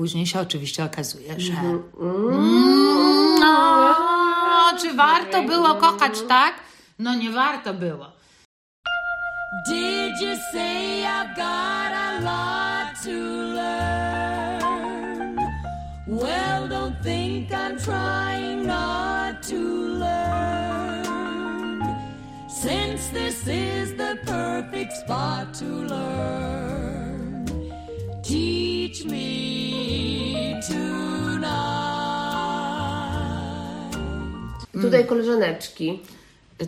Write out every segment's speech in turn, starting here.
później się oczywiście okazuje, że. Mm, no, czy warto było kochać tak? No nie warto było. Did you say I've got a lot to learn? Well, don't think I'm trying not to learn. Since this is the perfect spot to learn, teach me tonight. Tutaj koleżaneczki.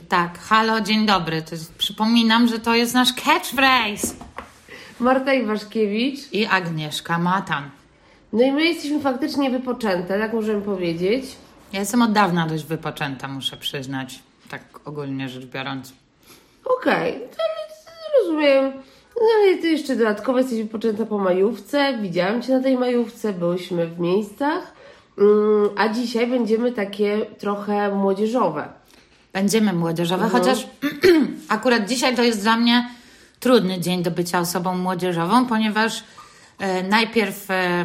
Tak, halo, dzień dobry. To jest, przypominam, że to jest nasz catchphrase. Marta Iwaszkiewicz. I Agnieszka Matan. No i my jesteśmy faktycznie wypoczęte, tak możemy powiedzieć. Ja jestem od dawna dość wypoczęta, muszę przyznać, tak ogólnie rzecz biorąc. Okej, to ale rozumiem. No ale ty jeszcze dodatkowo jesteś wypoczęta po majówce. Widziałam Cię na tej majówce, byłyśmy w miejscach. Mm, A dzisiaj będziemy takie trochę młodzieżowe. Będziemy młodzieżowe, chociaż akurat dzisiaj to jest dla mnie trudny dzień do bycia osobą młodzieżową, ponieważ e, najpierw e,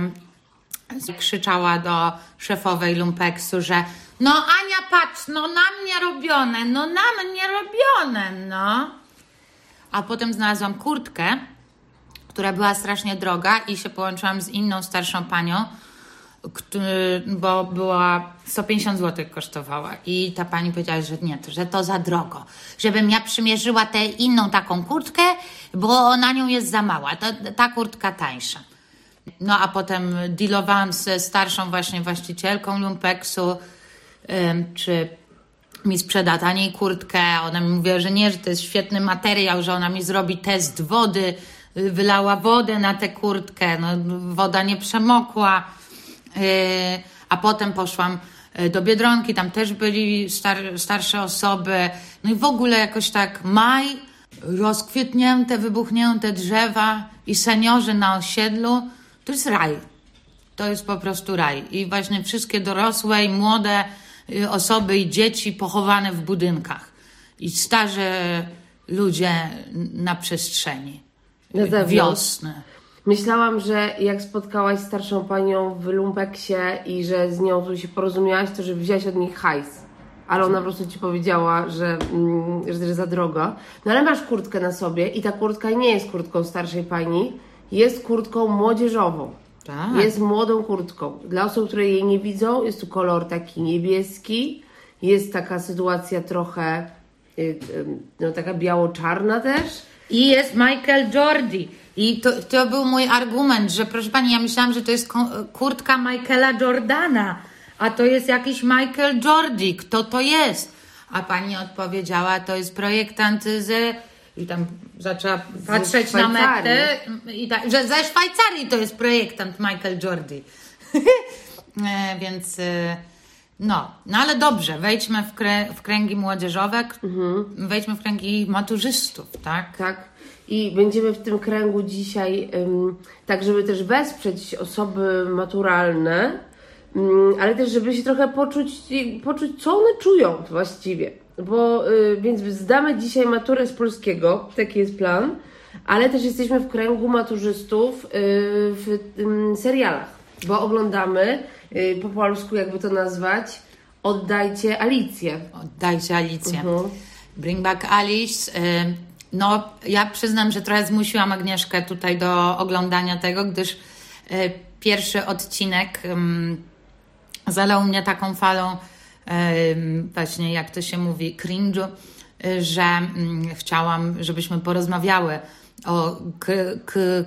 krzyczała do szefowej Lumpeksu, że no Ania patrz, no na mnie robione, no na mnie robione, no. A potem znalazłam kurtkę, która była strasznie droga i się połączyłam z inną starszą panią, bo była 150 zł kosztowała. I ta pani powiedziała, że nie, że to za drogo, żebym ja przymierzyła tę inną taką kurtkę, bo na nią jest za mała, ta, ta kurtka tańsza. No a potem dealowałam ze starszą właśnie właścicielką Lumpeksu, czy mi sprzeda taniej kurtkę, ona mi mówiła, że nie, że to jest świetny materiał, że ona mi zrobi test wody, y, wylała wodę na tę kurtkę, no woda nie przemokła, Yy, a potem poszłam y, do Biedronki, tam też byli star, starsze osoby, no i w ogóle jakoś tak maj, rozkwitnięte, wybuchnięte drzewa i seniorzy na osiedlu, to jest raj. To jest po prostu raj. I właśnie wszystkie dorosłe i młode y, osoby i dzieci pochowane w budynkach. I starzy ludzie na przestrzeni. Na. Wiosny. Myślałam, że jak spotkałaś starszą panią w lumpeksie i że z nią tu się porozumiałaś, to że wziąłeś od niej hajs. Ale ona po prostu ci powiedziała, że, mm, że, że za drogo. No ale masz kurtkę na sobie i ta kurtka nie jest kurtką starszej pani, jest kurtką młodzieżową. Tak. Jest młodą kurtką. Dla osób, które jej nie widzą, jest tu kolor taki niebieski. Jest taka sytuacja trochę, y, y, no taka biało-czarna też. I jest Michael Jordi. I to, to był mój argument, że proszę pani, ja myślałam, że to jest kurtka Michaela Jordana, a to jest jakiś Michael Jordi. Kto to jest? A pani odpowiedziała, to jest projektant ze. I tam zaczęła patrzeć na metę, i tak, że ze Szwajcarii to jest projektant Michael Jordi. e, więc. E, no, no ale dobrze, wejdźmy w, krę- w kręgi młodzieżowe, k- wejdźmy w kręgi maturzystów, tak? Tak. I będziemy w tym kręgu dzisiaj, tak żeby też wesprzeć osoby maturalne, ym, ale też żeby się trochę poczuć, poczuć co one czują właściwie. Bo y, więc zdamy dzisiaj maturę z polskiego, taki jest plan, ale też jesteśmy w kręgu maturzystów y, w serialach, bo oglądamy y, po polsku, jakby to nazwać, Oddajcie Alicję. Oddajcie Alicję. Mhm. Bring back Alice. No, ja przyznam, że trochę zmusiłam Agnieszkę tutaj do oglądania tego, gdyż pierwszy odcinek zalał mnie taką falą, właśnie jak to się mówi, cringe'u, y, że mm, chciałam, żebyśmy porozmawiały o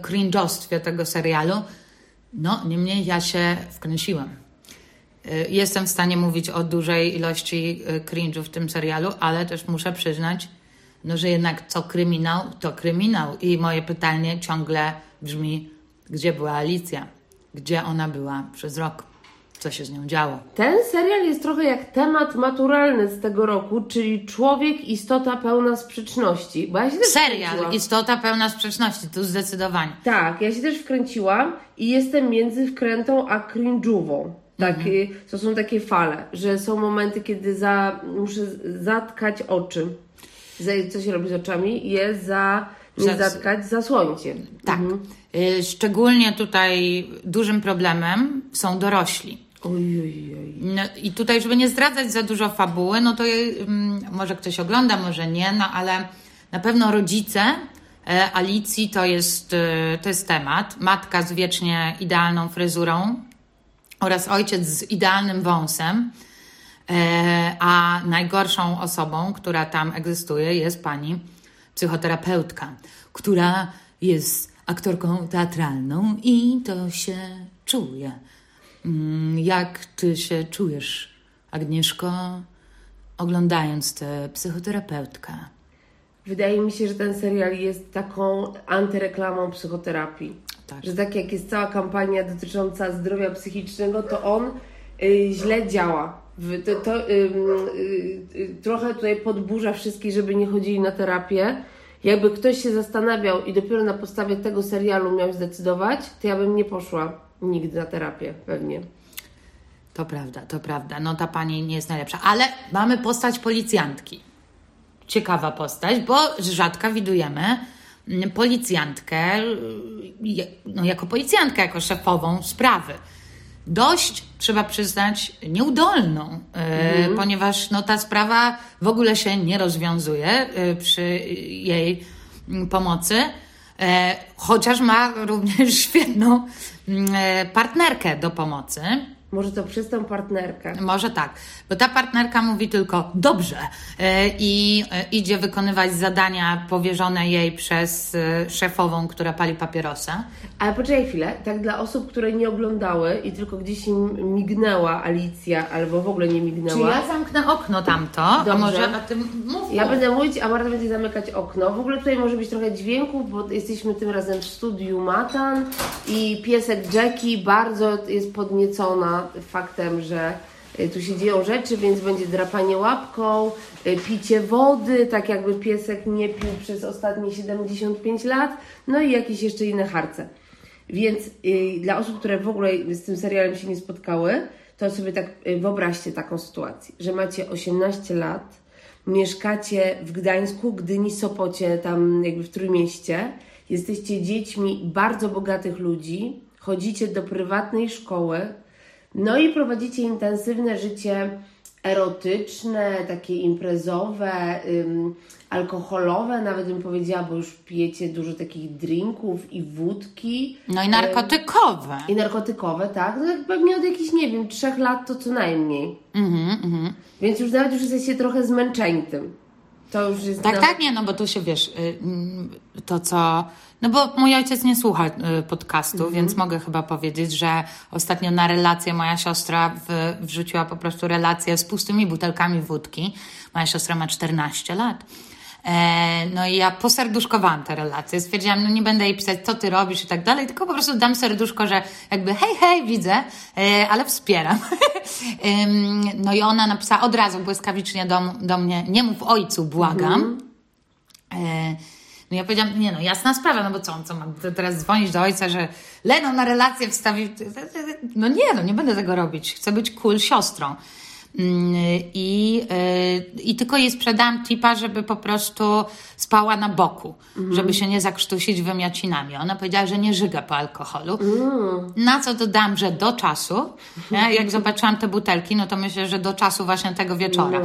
cringe'ostwie tego serialu. No, niemniej ja się wkręciłam. Y, Jestem w stanie mówić o dużej ilości y, cringe'u w tym serialu, ale też muszę przyznać, no, że jednak co kryminał, to kryminał. I moje pytanie ciągle brzmi, gdzie była Alicja? Gdzie ona była przez rok? Co się z nią działo? Ten serial jest trochę jak temat maturalny z tego roku, czyli człowiek, istota pełna sprzeczności. Bo ja się też Serial, wkręciłam. istota pełna sprzeczności, tu zdecydowanie. Tak, ja się też wkręciłam i jestem między wkrętą a cringe'ową. Tak, Mhm. to są takie fale, że są momenty, kiedy za, muszę zatkać oczy. Co się robi z oczami? Je za, nie Za- zatkać, zasłonić je. Tak. Y, Szczególnie tutaj dużym problemem są dorośli. Oj, oj, oj. No, I tutaj, żeby nie zdradzać za dużo fabuły, no to mm, może ktoś ogląda, może nie, no ale na pewno rodzice e, Alicji to jest, e, to jest temat. Matka z wiecznie idealną fryzurą oraz ojciec z idealnym wąsem. E, a najgorszą osobą, która tam egzystuje, jest pani psychoterapeutka, która jest aktorką teatralną i to się czuje. Mm, Jak ty się czujesz, Agnieszko, oglądając tę psychoterapeutkę? Wydaje mi się, że ten serial jest taką antyreklamą psychoterapii. Tak. Że tak jak jest cała kampania dotycząca zdrowia psychicznego, to on y, źle działa. To, to ym, y, y, trochę tutaj podburza wszystkich, żeby nie chodzili na terapię. Jakby ktoś się zastanawiał i dopiero na podstawie tego serialu miał zdecydować, to ja bym nie poszła nigdy na terapię, pewnie. To prawda, to prawda. No ta pani nie jest najlepsza. Ale mamy postać policjantki. Ciekawa postać, bo z rzadka widujemy mm, policjantkę, y, no jako policjantkę, jako szefową sprawy. Dość, trzeba przyznać, nieudolną, y, ponieważ no, ta sprawa w ogóle się nie rozwiązuje y, przy jej mm, pomocy. E, chociaż ma również świetną mm, partnerkę do pomocy. Może to przez tę partnerkę. Może tak, bo ta partnerka mówi tylko dobrze e, i e, idzie wykonywać zadania powierzone jej przez e, szefową, która pali papierosa. Ale poczekaj chwilę, tak dla osób, które nie oglądały i tylko gdzieś im mignęła Alicja, albo w ogóle nie Czy mignęła. ja zamknę okno tamto? A Dobrze. może o tym mów? Ja będę mówić, a Marta będzie zamykać okno. W ogóle tutaj może być trochę dźwięku, bo jesteśmy tym razem w studiu Matan i piesek Jackie bardzo jest podniecona faktem, że y, tu się dzieją rzeczy, więc będzie drapanie łapką, y, picie wody, tak jakby piesek nie pił przez ostatnie 75 lat, no i jakieś jeszcze inne harce. Więc y, dla osób, które w ogóle z tym serialem się nie spotkały, to sobie tak wyobraźcie taką sytuację, że macie 18 lat, mieszkacie w Gdańsku, Gdyni, Sopocie, tam jakby w Trójmieście, jesteście dziećmi bardzo bogatych ludzi, chodzicie do prywatnej szkoły, no i prowadzicie intensywne życie erotyczne, takie imprezowe, ym, alkoholowe, nawet bym powiedziała, bo już pijecie dużo takich drinków i wódki. No i narkotykowe. I narkotykowe, tak? No pewnie od jakichś, nie wiem, trzech lat to co najmniej. Mhm, mhm. Więc już nawet już jesteście trochę zmęczeni tym. To już jest... Tak, na- tak, nie, no bo tu się wiesz, y, mm, to co. No bo mój ojciec nie słucha y, podcastu, Mhm. więc mogę chyba powiedzieć, że ostatnio na relację moja siostra w, wrzuciła po prostu relację z pustymi butelkami wódki. Moja siostra ma 14 lat. E, no i ja poserduszkowałam tę relację. Stwierdziłam, no nie będę jej pisać, co ty robisz i tak dalej, tylko po prostu dam serduszko, że jakby hej, hej, widzę, e, ale wspieram. No i ona napisała od razu błyskawicznie do, do mnie, nie mów ojcu, błagam. E, No ja powiedziałam, nie no, jasna sprawa, no bo co, co mam teraz dzwonić do ojca, że Leno na relację wstawił. No nie, no nie będę tego robić. Chcę być cool siostrą. Mm, I, e, I tylko jej sprzedałam tipa, żeby po prostu spała na boku, żeby się nie zakrztusić wymiocinami. Ona powiedziała, że nie żyga po alkoholu. Na co dodam, że do czasu, nie? jak zobaczyłam te butelki, no to myślę, że do czasu właśnie tego wieczora.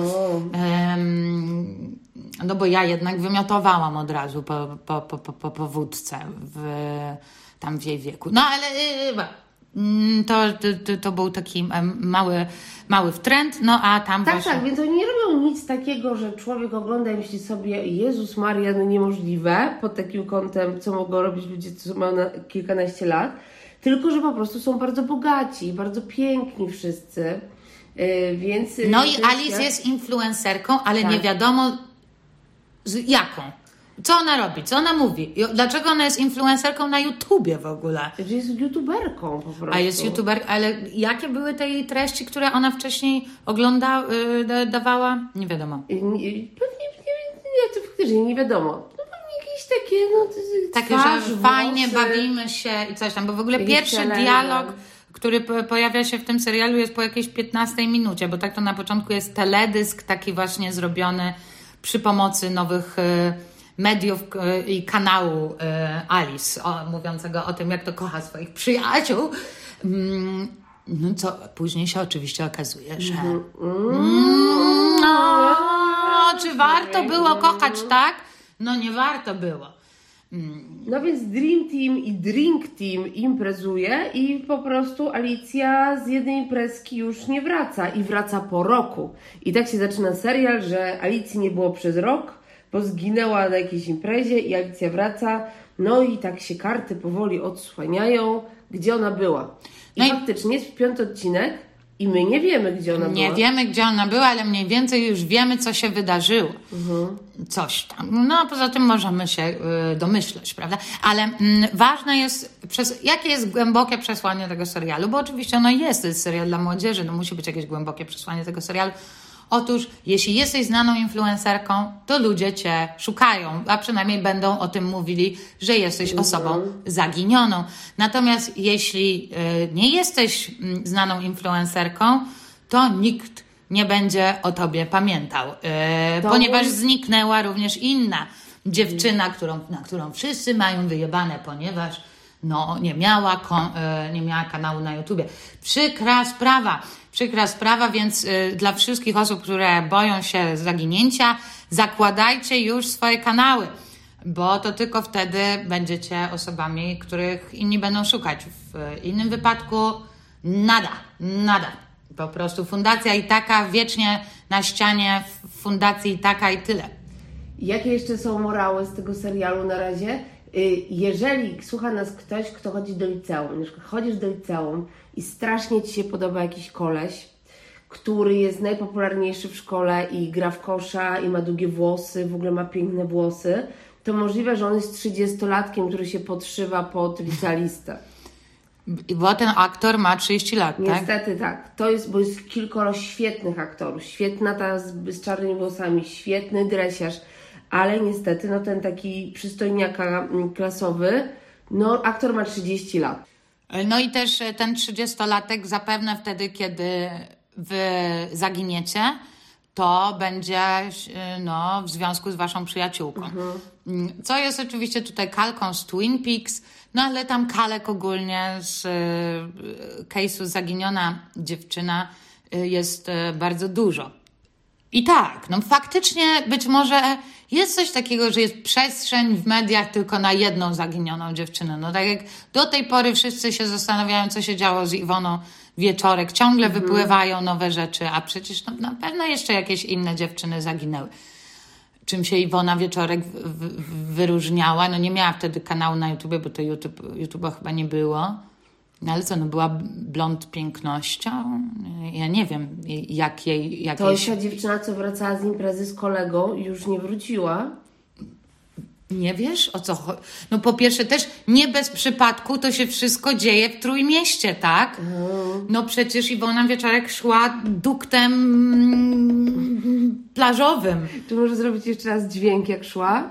Em, no bo ja jednak wymiotowałam od razu po, po, po, po, po, wódce w, tam w jej wieku. No ale mm, to, to, to był taki mały, mały wtręt, no a tam Tak, właśnie... tak, więc oni nie robią nic takiego, że człowiek ogląda i myśli sobie, Jezus Maria, no niemożliwe, pod takim kątem, co mogą robić ludzie, co mają na kilkanaście lat, tylko, że po prostu są bardzo bogaci, bardzo piękni wszyscy, yy, więc... No i Alice jest influencerką, ale Tak. nie wiadomo z jaką. Co ona robi, co ona mówi, dlaczego ona jest influencerką na YouTubie w ogóle. Jest youtuberką po prostu. A jest youtuber, ale jakie były te jej treści, które ona wcześniej ogląda, y, da, dawała? Nie wiadomo. Nie, pewnie, nie, nie, faktycznie nie wiadomo. No jakieś takie, no... Takie, twarz, że fajnie włosy. bawimy się i coś tam, bo w ogóle pierwszy dialog, który po- pojawia się w tym serialu jest po jakiejś 15 minucie, bo tak to na początku jest teledysk taki właśnie zrobiony przy pomocy nowych, y, mediów e, i kanału e, Alice, o, mówiącego o tym, jak to kocha swoich przyjaciół. Mm, No co później się oczywiście okazuje, że. Mm, no, czy warto było kochać tak? No nie warto było. No więc Dream Team i Drink Team imprezuje i po prostu Alicja z jednej imprezki już nie wraca i wraca po roku. I tak się zaczyna serial, że Alicji nie było przez rok, bo zginęła na jakiejś imprezie i Alicja wraca. No i tak się karty powoli odsłaniają, gdzie ona była. I No i- faktycznie jest piąty odcinek i my nie wiemy, gdzie ona Nie była. wiemy, gdzie ona była, ale mniej więcej już wiemy, co się wydarzyło. Coś tam. No, a poza tym możemy się y, domyśleć, prawda? Ale mm, ważne jest, przez, jakie jest głębokie przesłanie tego serialu, bo oczywiście ono jest, to jest serial dla młodzieży, no musi być jakieś głębokie przesłanie tego serialu. Otóż, jeśli jesteś znaną influencerką, to ludzie cię szukają, a przynajmniej będą o tym mówili, że jesteś osobą zaginioną. Natomiast jeśli y, nie jesteś mm, znaną influencerką, to nikt nie będzie o tobie pamiętał, y, ponieważ zniknęła również inna dziewczyna, którą, na którą wszyscy mają wyjebane, ponieważ no, nie, miała kon, y, nie miała kanału na YouTubie. Przykra sprawa, przykra sprawa, więc y, dla wszystkich osób, które boją się zaginięcia, zakładajcie już swoje kanały, bo to tylko wtedy będziecie osobami, których inni będą szukać. W innym wypadku nada, nada. Po prostu fundacja i taka, wiecznie na ścianie fundacji i taka i tyle. Jakie jeszcze są morały z tego serialu na razie? Y, Jeżeli słucha nas ktoś, kto chodzi do liceum, na przykład chodzisz do liceum i strasznie Ci się podoba jakiś koleś, który jest najpopularniejszy w szkole i gra w kosza i ma długie włosy, w ogóle ma piękne włosy, to możliwe, że on jest 30-latkiem, który się podszywa pod licealistę. Bo ten aktor ma 30 lat, tak? Niestety tak. To jest, bo jest kilkoro świetnych aktorów. Świetna ta z, z czarnymi włosami, świetny dresiarz, ale niestety no ten taki przystojniaka mm, klasowy, no aktor ma 30 lat. No i też e, ten 30-latek zapewne wtedy, kiedy wy zaginiecie, to będzie e, no, w związku z waszą przyjaciółką. Mm, Co jest oczywiście tutaj kalką z Twin Peaks, no ale tam kalek ogólnie z e, case'u zaginiona dziewczyna jest bardzo dużo. I tak, no faktycznie być może jest coś takiego, że jest przestrzeń w mediach tylko na jedną zaginioną dziewczynę. No tak jak do tej pory wszyscy się zastanawiają, co się działo z Iwoną Wieczorek. Ciągle wypływają nowe rzeczy, a przecież no, na pewno jeszcze jakieś inne dziewczyny zaginęły. Czym się Iwona Wieczorek w, w, wyróżniała? No nie miała wtedy kanału na YouTube, bo to YouTube, YouTube'a chyba nie było. No ale co, no była blond pięknością? Ja nie wiem, jak jej... Jak To jej jest się... dziewczyna, co wracała z imprezy z kolegą już nie wróciła. Nie wiesz o co chodzi? No po pierwsze też nie bez przypadku to się wszystko dzieje w Trójmieście, tak? No przecież Iwona Wieczorek szła duktem mm, plażowym. Czy może zrobić jeszcze raz dźwięk, jak szła?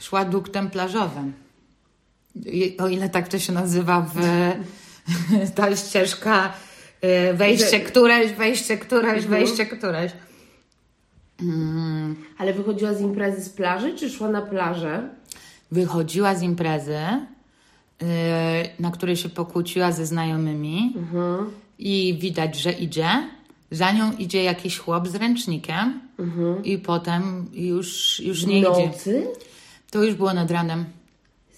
Szła duktem plażowym. O ile tak to się nazywa w ta ścieżka y, wejście któreś, wejście któreś, wejście któreś. Ale wychodziła z imprezy z plaży, czy szła na plażę? wychodziła z imprezy, yy, na której się pokłóciła ze znajomymi i widać, że idzie. Za nią idzie jakiś chłop z ręcznikiem i potem już, już nie w idzie. nocy? To już było nad ranem.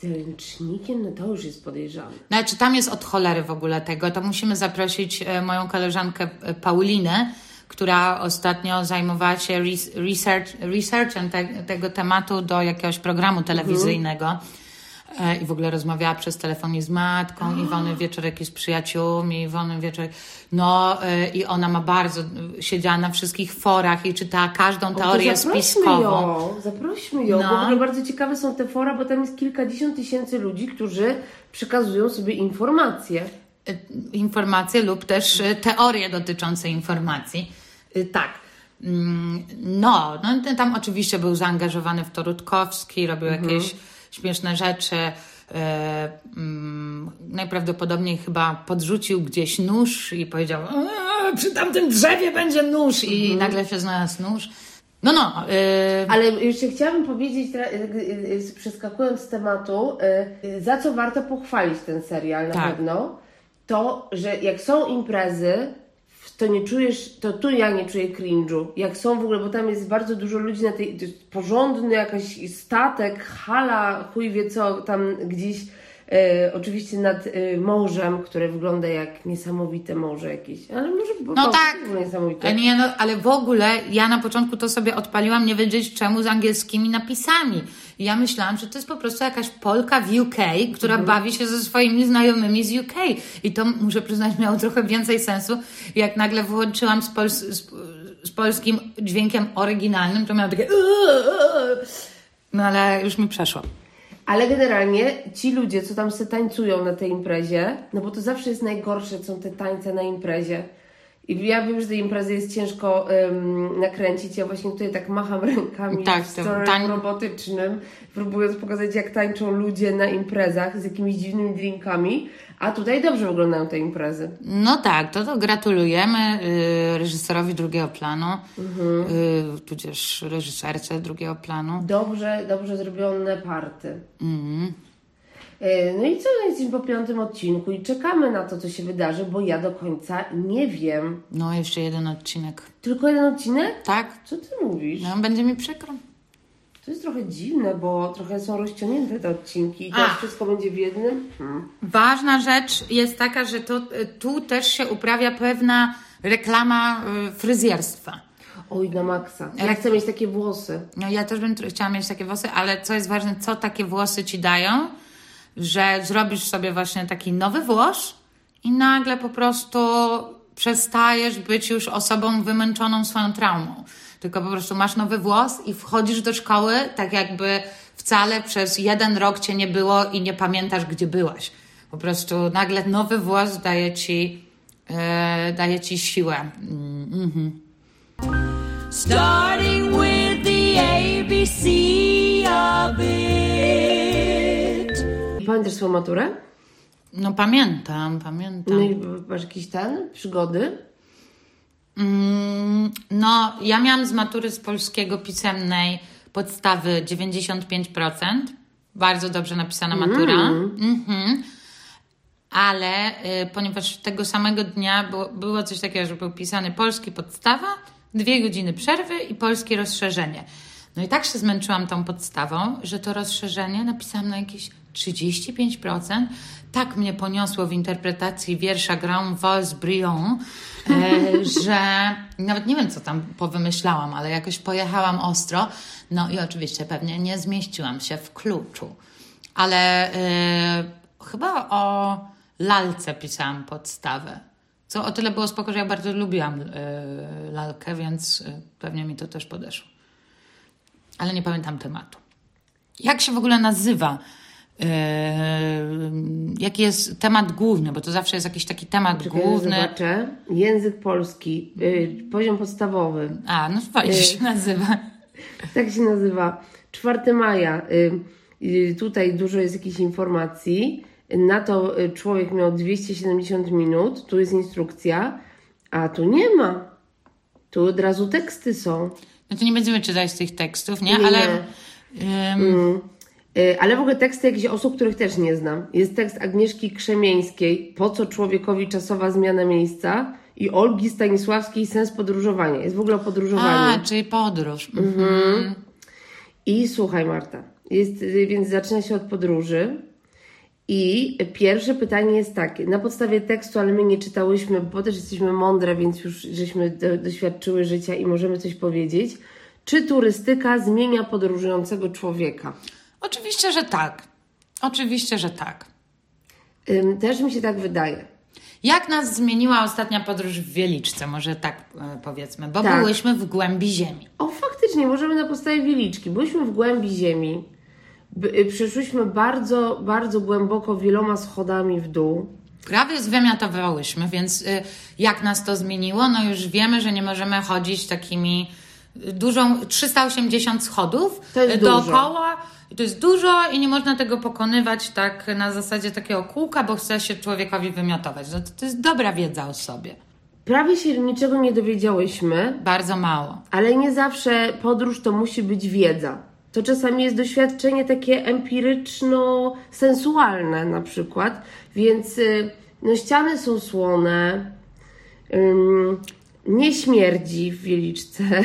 Z ręcznikiem? No to już jest podejrzane. Znaczy tam jest od cholery w ogóle tego, to musimy zaprosić e, moją koleżankę e, Paulinę, która ostatnio zajmowała się res- research, researchem te, tego tematu do jakiegoś programu telewizyjnego. E, I w ogóle rozmawiała przez telefon i z matką Iwony Wieczorek i z przyjaciółmi Iwony Wieczorek. No e, i ona ma bardzo, siedziała na wszystkich forach i czytała każdą O, teorię zaprośmy spiskową. Ją, zaprośmy ją, No. bo w ogóle bardzo ciekawe są te fora, bo tam jest kilkadziesiąt tysięcy ludzi, którzy przekazują sobie informacje. y, informacje lub też teorie dotyczące informacji. Tak. Mm, No, no tam oczywiście był zaangażowany w to Rutkowski, robił jakieś śmieszne rzeczy. E, mm, najprawdopodobniej chyba podrzucił gdzieś nóż i powiedział, "Eee, przy tamtym drzewie będzie nóż i nagle się znalazł nóż. No, no. Yy, Ale jeszcze chciałabym powiedzieć, y, przeskakując z tematu, za co warto pochwalić ten serial na Tak. pewno, to, że jak są imprezy, to nie czujesz, to tu ja nie czuję cringe'u. Jak są w ogóle, bo tam jest bardzo dużo ludzi na tej, to jest porządny jakiś statek, hala, chuj wie co, tam gdzieś e, oczywiście nad e, morzem, które wygląda jak niesamowite morze jakieś, ale może bo No tak. niesamowite. Ale Nie, no, ale w ogóle ja na początku to sobie odpaliłam, nie wiedzieć czemu z angielskimi napisami. I ja myślałam, że to jest po prostu jakaś Polka w UK, która Mhm. bawi się ze swoimi znajomymi z UK. I to muszę przyznać miało trochę więcej sensu, jak nagle włączyłam z, pols z, z polskim dźwiękiem oryginalnym, to miałam takie no ale już mi przeszło. Ale generalnie ci ludzie, co tam se tańcują na tej imprezie, no bo to zawsze jest najgorsze, są te tańce na imprezie. I ja wiem, że tej imprezy jest ciężko ym, nakręcić. Ja właśnie tutaj tak macham rękami Tak, w to stronę tań- robotycznym, próbując pokazać, jak tańczą ludzie na imprezach z jakimiś dziwnymi drinkami. A tutaj dobrze wyglądają te imprezy. No tak, to, to gratulujemy y, reżyserowi drugiego planu, Mhm. y, tudzież reżyserce drugiego planu. Dobrze, dobrze zrobione party. Mhm. E, No i co, jesteśmy po piątym odcinku i czekamy na to, co się wydarzy, bo ja do końca nie wiem. No, jeszcze jeden odcinek. Tylko jeden odcinek? Tak? Co ty mówisz? No, będzie mi przykro. To jest trochę dziwne, bo trochę są rozciągnięte te odcinki i teraz wszystko będzie w jednym. Hmm. Ważna rzecz jest taka, że to, y, tu też się uprawia pewna reklama y, fryzjerstwa. Oj, na maksa. Ja chcę mieć takie włosy. No, ja też bym chciała mieć takie włosy, ale co jest ważne, co takie włosy ci dają, że zrobisz sobie właśnie taki nowy włos i nagle po prostu przestajesz być już osobą wymęczoną swoją traumą. Tylko po prostu masz nowy włos i wchodzisz do szkoły tak jakby wcale przez jeden rok cię nie było i nie pamiętasz, gdzie byłaś. Po prostu nagle nowy włos daje ci, e, daje ci siłę. Mm, mhm. Starting with the ABC Pamiętasz swoją maturę? No pamiętam, No pamiętam. i masz jakiś ten? Przygody? Mm, no, ja miałam z matury z polskiego pisemnej podstawy 95%. Bardzo dobrze napisana matura. Mhm. Ale y, ponieważ tego samego dnia było, było coś takiego, że był pisany polski podstawa, dwie godziny przerwy i polskie rozszerzenie. No i tak się zmęczyłam tą podstawą, że to rozszerzenie napisałam na jakieś 35%. Tak mnie poniosło w interpretacji wiersza Grand Vals Briand, e, że nawet nie wiem, co tam powymyślałam, ale jakoś pojechałam ostro. No i oczywiście pewnie nie zmieściłam się w kluczu. Ale e, chyba o lalce pisałam podstawę. Co o tyle było spoko, że ja bardzo lubiłam e, lalkę, więc e, pewnie mi to też podeszło. Ale nie pamiętam tematu. Jak się w ogóle nazywa? E, jaki jest temat główny? Bo to zawsze jest jakiś taki temat Czekaj, główny. zobaczę. Język polski, y, poziom podstawowy. A, no fajnie się nazywa. Tak się nazywa. 4 maja. Tutaj dużo jest jakichś informacji. Na to człowiek miał 270 minut. Tu jest instrukcja, a tu nie ma. Tu od razu teksty są. No to nie będziemy czytać tych tekstów, nie? Nie, Ale Y, Ale w ogóle teksty jakichś osób, których też nie znam. Jest tekst Agnieszki Krzemieńskiej, Po co człowiekowi czasowa zmiana miejsca? I Olgi Stanisławskiej, Sens podróżowania. Jest w ogóle o podróżowaniu. a, czyli podróż. Mhm. I słuchaj, Marta, jest, y, więc zaczyna się od podróży. I pierwsze pytanie jest takie, na podstawie tekstu, ale my nie czytałyśmy, bo też jesteśmy mądre, więc już żeśmy do, doświadczyły życia i możemy coś powiedzieć. Czy turystyka zmienia podróżującego człowieka? Oczywiście, że tak. Oczywiście, że tak. Też mi się tak wydaje. Jak nas zmieniła ostatnia podróż w Wieliczce, może tak e, powiedzmy, bo Tak. byłyśmy w głębi ziemi. O, faktycznie, możemy na podstawie wieliczki. Byliśmy w głębi ziemi. Y, przeszłyśmy bardzo, bardzo głęboko wieloma schodami w dół. Prawie zwymiotowałyśmy, więc y, jak nas to zmieniło? No już wiemy, że nie możemy chodzić takimi dużą, 380 schodów To jest dużo. dookoła. I To jest dużo i nie można tego pokonywać tak na zasadzie takiego kółka, bo chce się człowiekowi wymiotować. No to, to jest dobra wiedza o sobie. prawie się niczego nie dowiedziałyśmy, Bardzo mało. ale nie zawsze podróż to musi być wiedza. To czasami jest doświadczenie takie empiryczno-sensualne na przykład, więc y, no, ściany są słone, ym, nie śmierdzi w wieliczce.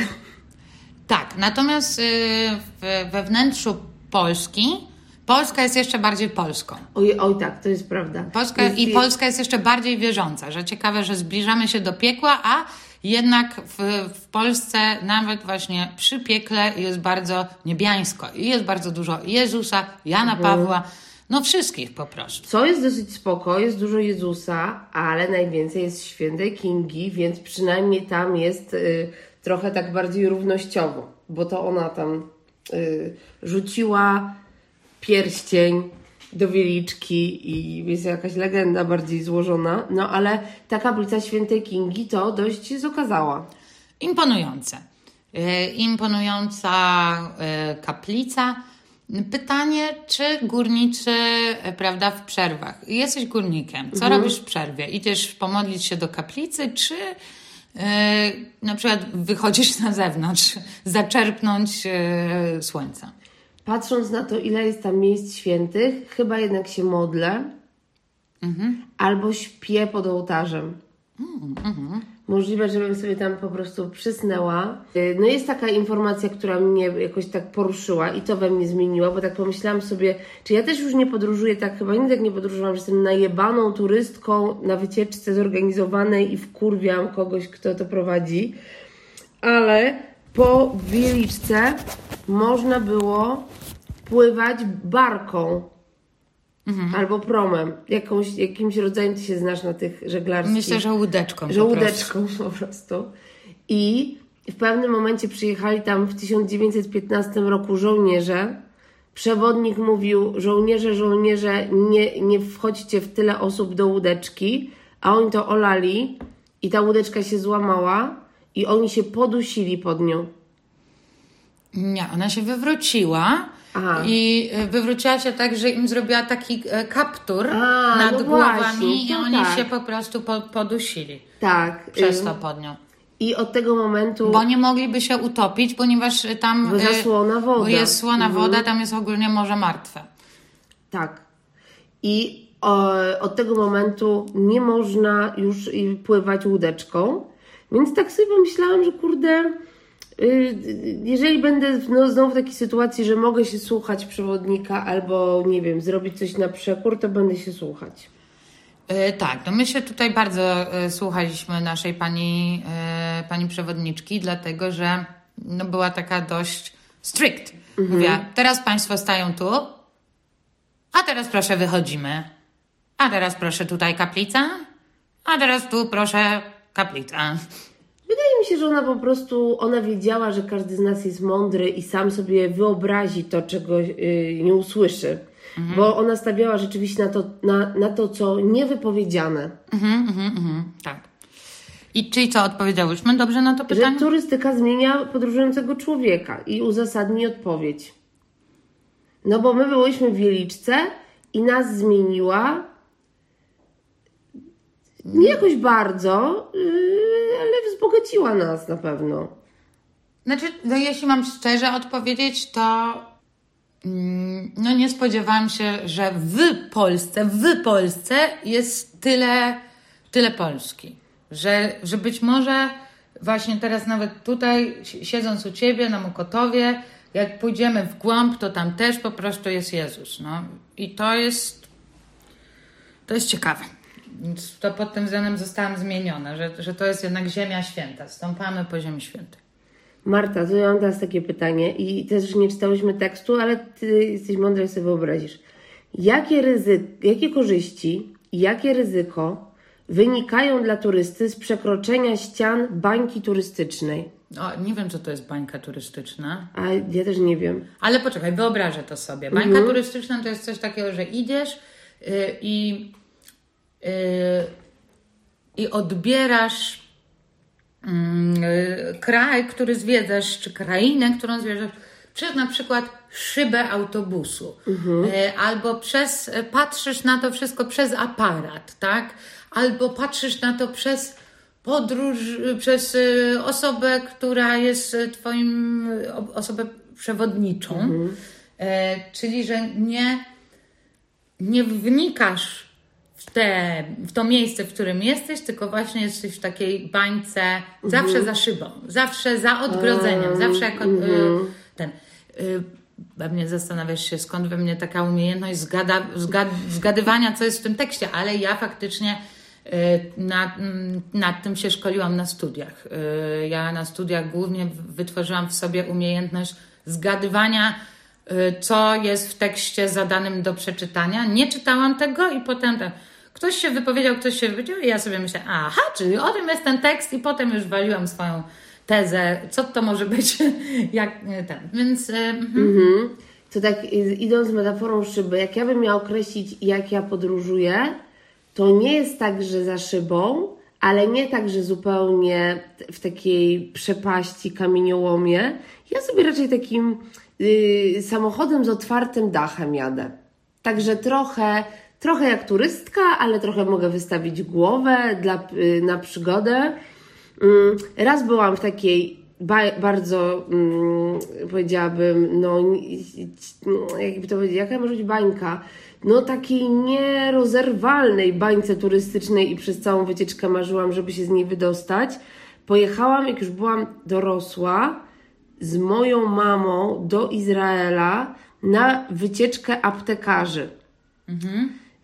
Tak, natomiast y, we wnętrzu Polski, Polska jest jeszcze bardziej Polską. Oj, oj tak, to jest prawda. Polska, Jest I Polska jest jeszcze bardziej wierząca, że ciekawe, że zbliżamy się do piekła, a jednak w, w Polsce nawet właśnie przy piekle jest bardzo niebiańsko i jest bardzo dużo Jezusa, Jana Mhm. Pawła, no wszystkich po prostu. Co jest dosyć spoko, jest dużo Jezusa, ale najwięcej jest świętej Kingi, więc przynajmniej tam jest y, trochę tak bardziej równościowo, bo to ona tam y, rzuciła pierścień do wieliczki i jest jakaś legenda bardziej złożona, no ale ta kaplica świętej Kingi to dość jest okazała. Imponujące. E, Imponująca e, kaplica. Pytanie, czy górnicy, e, prawda, w przerwach. Jesteś górnikiem, co robisz w przerwie? Idziesz pomodlić się do kaplicy, czy na przykład wychodzisz na zewnątrz, zaczerpnąć e, słońca? Patrząc na to, ile jest tam miejsc świętych, chyba jednak się modlę albo śpię pod ołtarzem. Możliwe, żebym sobie tam po prostu przysnęła. Y, No jest taka informacja, która mnie jakoś tak poruszyła i to we mnie zmieniła, bo tak pomyślałam sobie, czy ja też już nie podróżuję tak, chyba nigdy tak nie podróżowałam, że jestem najebaną turystką na wycieczce zorganizowanej i wkurwiam kogoś, kto to prowadzi. Ale po Wieliczce można było pływać barką. Albo promem, jakąś, jakimś rodzajem ty się znasz na tych żeglarskich. Myślę, że łódeczką. po prostu. Żołódeczką po prostu. I w pewnym momencie przyjechali tam w 1915 roku żołnierze. Przewodnik mówił: Żołnierze, żołnierze, nie, nie wchodźcie w tyle osób do łódeczki. A oni to olali i ta łódeczka się złamała i oni się podusili pod nią. Nie, ona się wywróciła. Aha. I e, wywróciła się tak, że im zrobiła taki e, kaptur A, nad no głowami właśnie, i oni tak. się po prostu po, podusili Tak. przez ym, to pod nią. I od tego momentu. Bo nie mogliby się utopić, ponieważ tam Bo zasłona woda. jest słona Mhm. woda, tam jest ogólnie morze martwe. Tak. I o, od tego momentu nie można już pływać łódeczką. Więc tak sobie pomyślałam, że kurde, y, jeżeli będę no, znowu w takiej sytuacji, że mogę się słuchać przewodnika albo nie wiem, zrobić coś na przekór, to będę się słuchać. E, tak, no my się tutaj bardzo e, słuchaliśmy naszej pani, e, pani przewodniczki, dlatego że no, była taka dość strict. Mówiła, teraz Państwo stają tu, a teraz proszę wychodzimy, a teraz proszę tutaj kaplica, a teraz tu proszę kaplica. Wydaje mi się, że ona po prostu, ona wiedziała, że każdy z nas jest mądry i sam sobie wyobrazi to, czego y, nie usłyszy. Bo ona stawiała rzeczywiście na to, na, na to co niewypowiedziane. Mhm, mhm, mhm, tak. I czyli co, odpowiedziałyśmy dobrze na to Że pytanie? turystyka zmienia podróżującego człowieka i uzasadni odpowiedź. No bo my byłyśmy w Wieliczce i nas zmieniła nie jakoś bardzo, yy, ale wzbogaciła nas na pewno. Znaczy, no jeśli mam szczerze odpowiedzieć, to mm, no nie spodziewałam się, że w Polsce, w Polsce jest tyle, tyle Polski. Że, że być może właśnie teraz nawet tutaj, si- siedząc u Ciebie na Mokotowie, jak pójdziemy w głąb, to tam też po prostu jest Jezus. No. I to jest, to jest ciekawe. To pod tym względem zostałam zmieniona, że, że to jest jednak ziemia święta. Stąpamy po ziemi świętej. Marta, to ja mam teraz takie pytanie i też nie czytałyśmy tekstu, ale ty jesteś mądra i sobie wyobrazisz. Jakie, ryzy- jakie korzyści i jakie ryzyko wynikają dla turysty z przekroczenia ścian bańki turystycznej? O, nie wiem, co to jest bańka turystyczna, A ja też nie wiem. ale poczekaj, wyobrażę to sobie. Bańka turystyczna to jest coś takiego, że idziesz y, i, i odbierasz mm, kraj, który zwiedzasz, czy krainę, którą zwiedzasz, przez na przykład szybę autobusu, Y, albo przez, patrzysz na to wszystko przez aparat, tak? Albo patrzysz na to przez podróż, przez y, osobę, która jest y, Twoim, y, osobę przewodniczą. E, czyli, że nie, nie wnikasz w, te, w to miejsce, w którym jesteś, tylko właśnie jesteś w takiej bańce zawsze za szybą, zawsze za odgrodzeniem, zawsze jako y, ten. Y, pewnie zastanawiasz się, skąd we mnie taka umiejętność zgada, zgad, zgadywania, co jest w tym tekście, ale ja faktycznie y, nad, mm, nad tym się szkoliłam na studiach. Y, Ja na studiach głównie wytworzyłam w sobie umiejętność zgadywania, y, co jest w tekście zadanym do przeczytania. Nie czytałam tego i potem tak, ktoś się wypowiedział, ktoś się wypowiedział i ja sobie myślę, aha, czyli o tym jest ten tekst i potem już waliłam swoją tezę, co to może być, jak ten. Więc y, mhm. To tak y, idąc metaforą szyby, jak ja bym miała określić, jak ja podróżuję, to nie jest tak, że za szybą, ale nie tak, że zupełnie w takiej przepaści, kamieniołomie. Ja sobie raczej takim y, samochodem z otwartym dachem jadę. Także trochę, trochę jak turystka, ale trochę mogę wystawić głowę dla, y, na przygodę. Mm, Raz byłam w takiej ba- bardzo, mm, powiedziałabym, no, no, jakby to powiedzieć, jaka może być bańka? No, takiej nierozerwalnej bańce turystycznej i przez całą wycieczkę marzyłam, żeby się z niej wydostać. Pojechałam, jak już byłam dorosła, z moją mamą do Izraela na wycieczkę aptekarzy.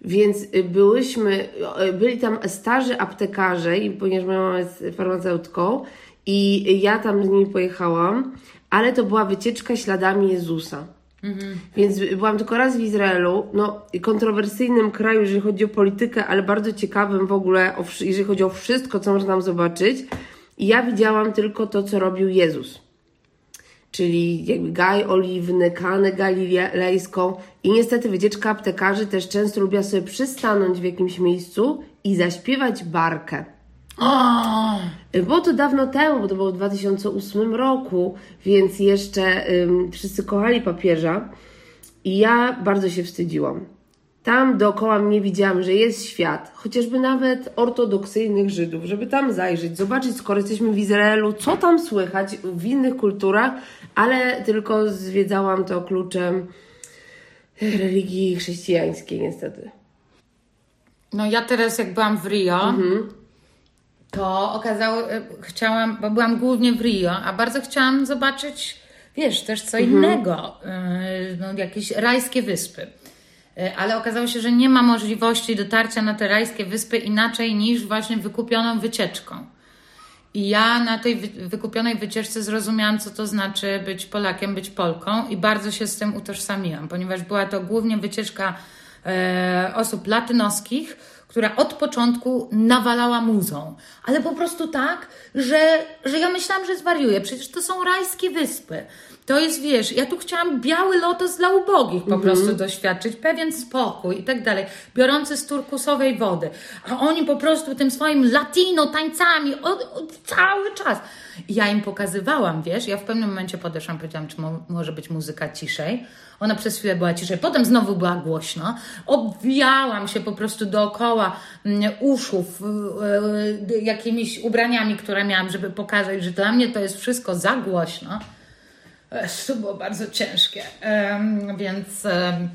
Więc y, byłyśmy, y, byli tam starzy aptekarze, ponieważ moja mama jest farmaceutką, i ja tam z nimi pojechałam, ale to była wycieczka śladami Jezusa. Więc byłam tylko raz w Izraelu, no kontrowersyjnym kraju, jeżeli chodzi o politykę, ale bardzo ciekawym w ogóle, jeżeli chodzi o wszystko, co można tam zobaczyć. I ja widziałam tylko to, co robił Jezus czyli jakby gaj oliwny, kanę galilejską i niestety wycieczka aptekarzy też często lubiła sobie przystanąć w jakimś miejscu i zaśpiewać barkę. Było to dawno temu, bo to było w 2008 roku, więc jeszcze ym, wszyscy kochali papieża i ja bardzo się wstydziłam. Tam dookoła mnie widziałam, że jest świat, chociażby nawet ortodoksyjnych Żydów, żeby tam zajrzeć, zobaczyć, skoro jesteśmy w Izraelu, co tam słychać w innych kulturach, ale tylko zwiedzałam to kluczem religii chrześcijańskiej, niestety. No ja teraz jak byłam w Rio, to okazało, e, chciałam, bo byłam głównie w Rio, a bardzo chciałam zobaczyć, wiesz, też co innego, e, no, jakieś rajskie wyspy. E, Ale okazało się, że nie ma możliwości dotarcia na te rajskie wyspy inaczej niż właśnie wykupioną wycieczką. I ja na tej wy- wykupionej wycieczce zrozumiałam, co to znaczy być Polakiem, być Polką i bardzo się z tym utożsamiłam, ponieważ była to głównie wycieczka e, osób latynoskich, która od początku nawalała muzą. Ale po prostu tak, że, że ja myślałam, że zwariuję. Przecież to są rajskie wyspy. To jest, wiesz, ja tu chciałam biały lotos dla ubogich po prostu doświadczyć, pewien spokój i tak dalej, biorący z turkusowej wody. A oni po prostu tym swoim latino tańcami od, od cały czas. I ja im pokazywałam, wiesz, ja w pewnym momencie podeszłam, powiedziałam, czy mo- może być muzyka ciszej. Ona przez chwilę była ciszej, potem znowu była głośno. Obwijałam się po prostu dookoła mm, uszów y, y, jakimiś ubraniami, które miałam, żeby pokazać, że dla mnie to jest wszystko za głośno. Ech, To było bardzo ciężkie. Więc em,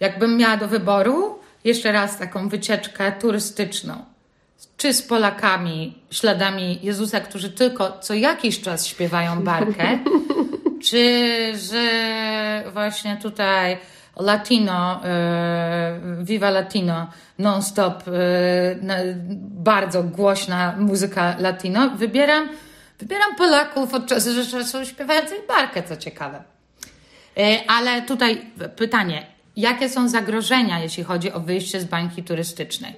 jakbym miała do wyboru jeszcze raz taką wycieczkę turystyczną, czy z Polakami, śladami Jezusa, którzy tylko co jakiś czas śpiewają barkę, czy że właśnie tutaj Latino, e, Viva Latino, non-stop, e, bardzo głośna muzyka latino, wybieram, wybieram Polaków od czasu do czasu śpiewających barkę, co ciekawe. E, Ale tutaj pytanie, jakie są zagrożenia, jeśli chodzi o wyjście z bańki turystycznej?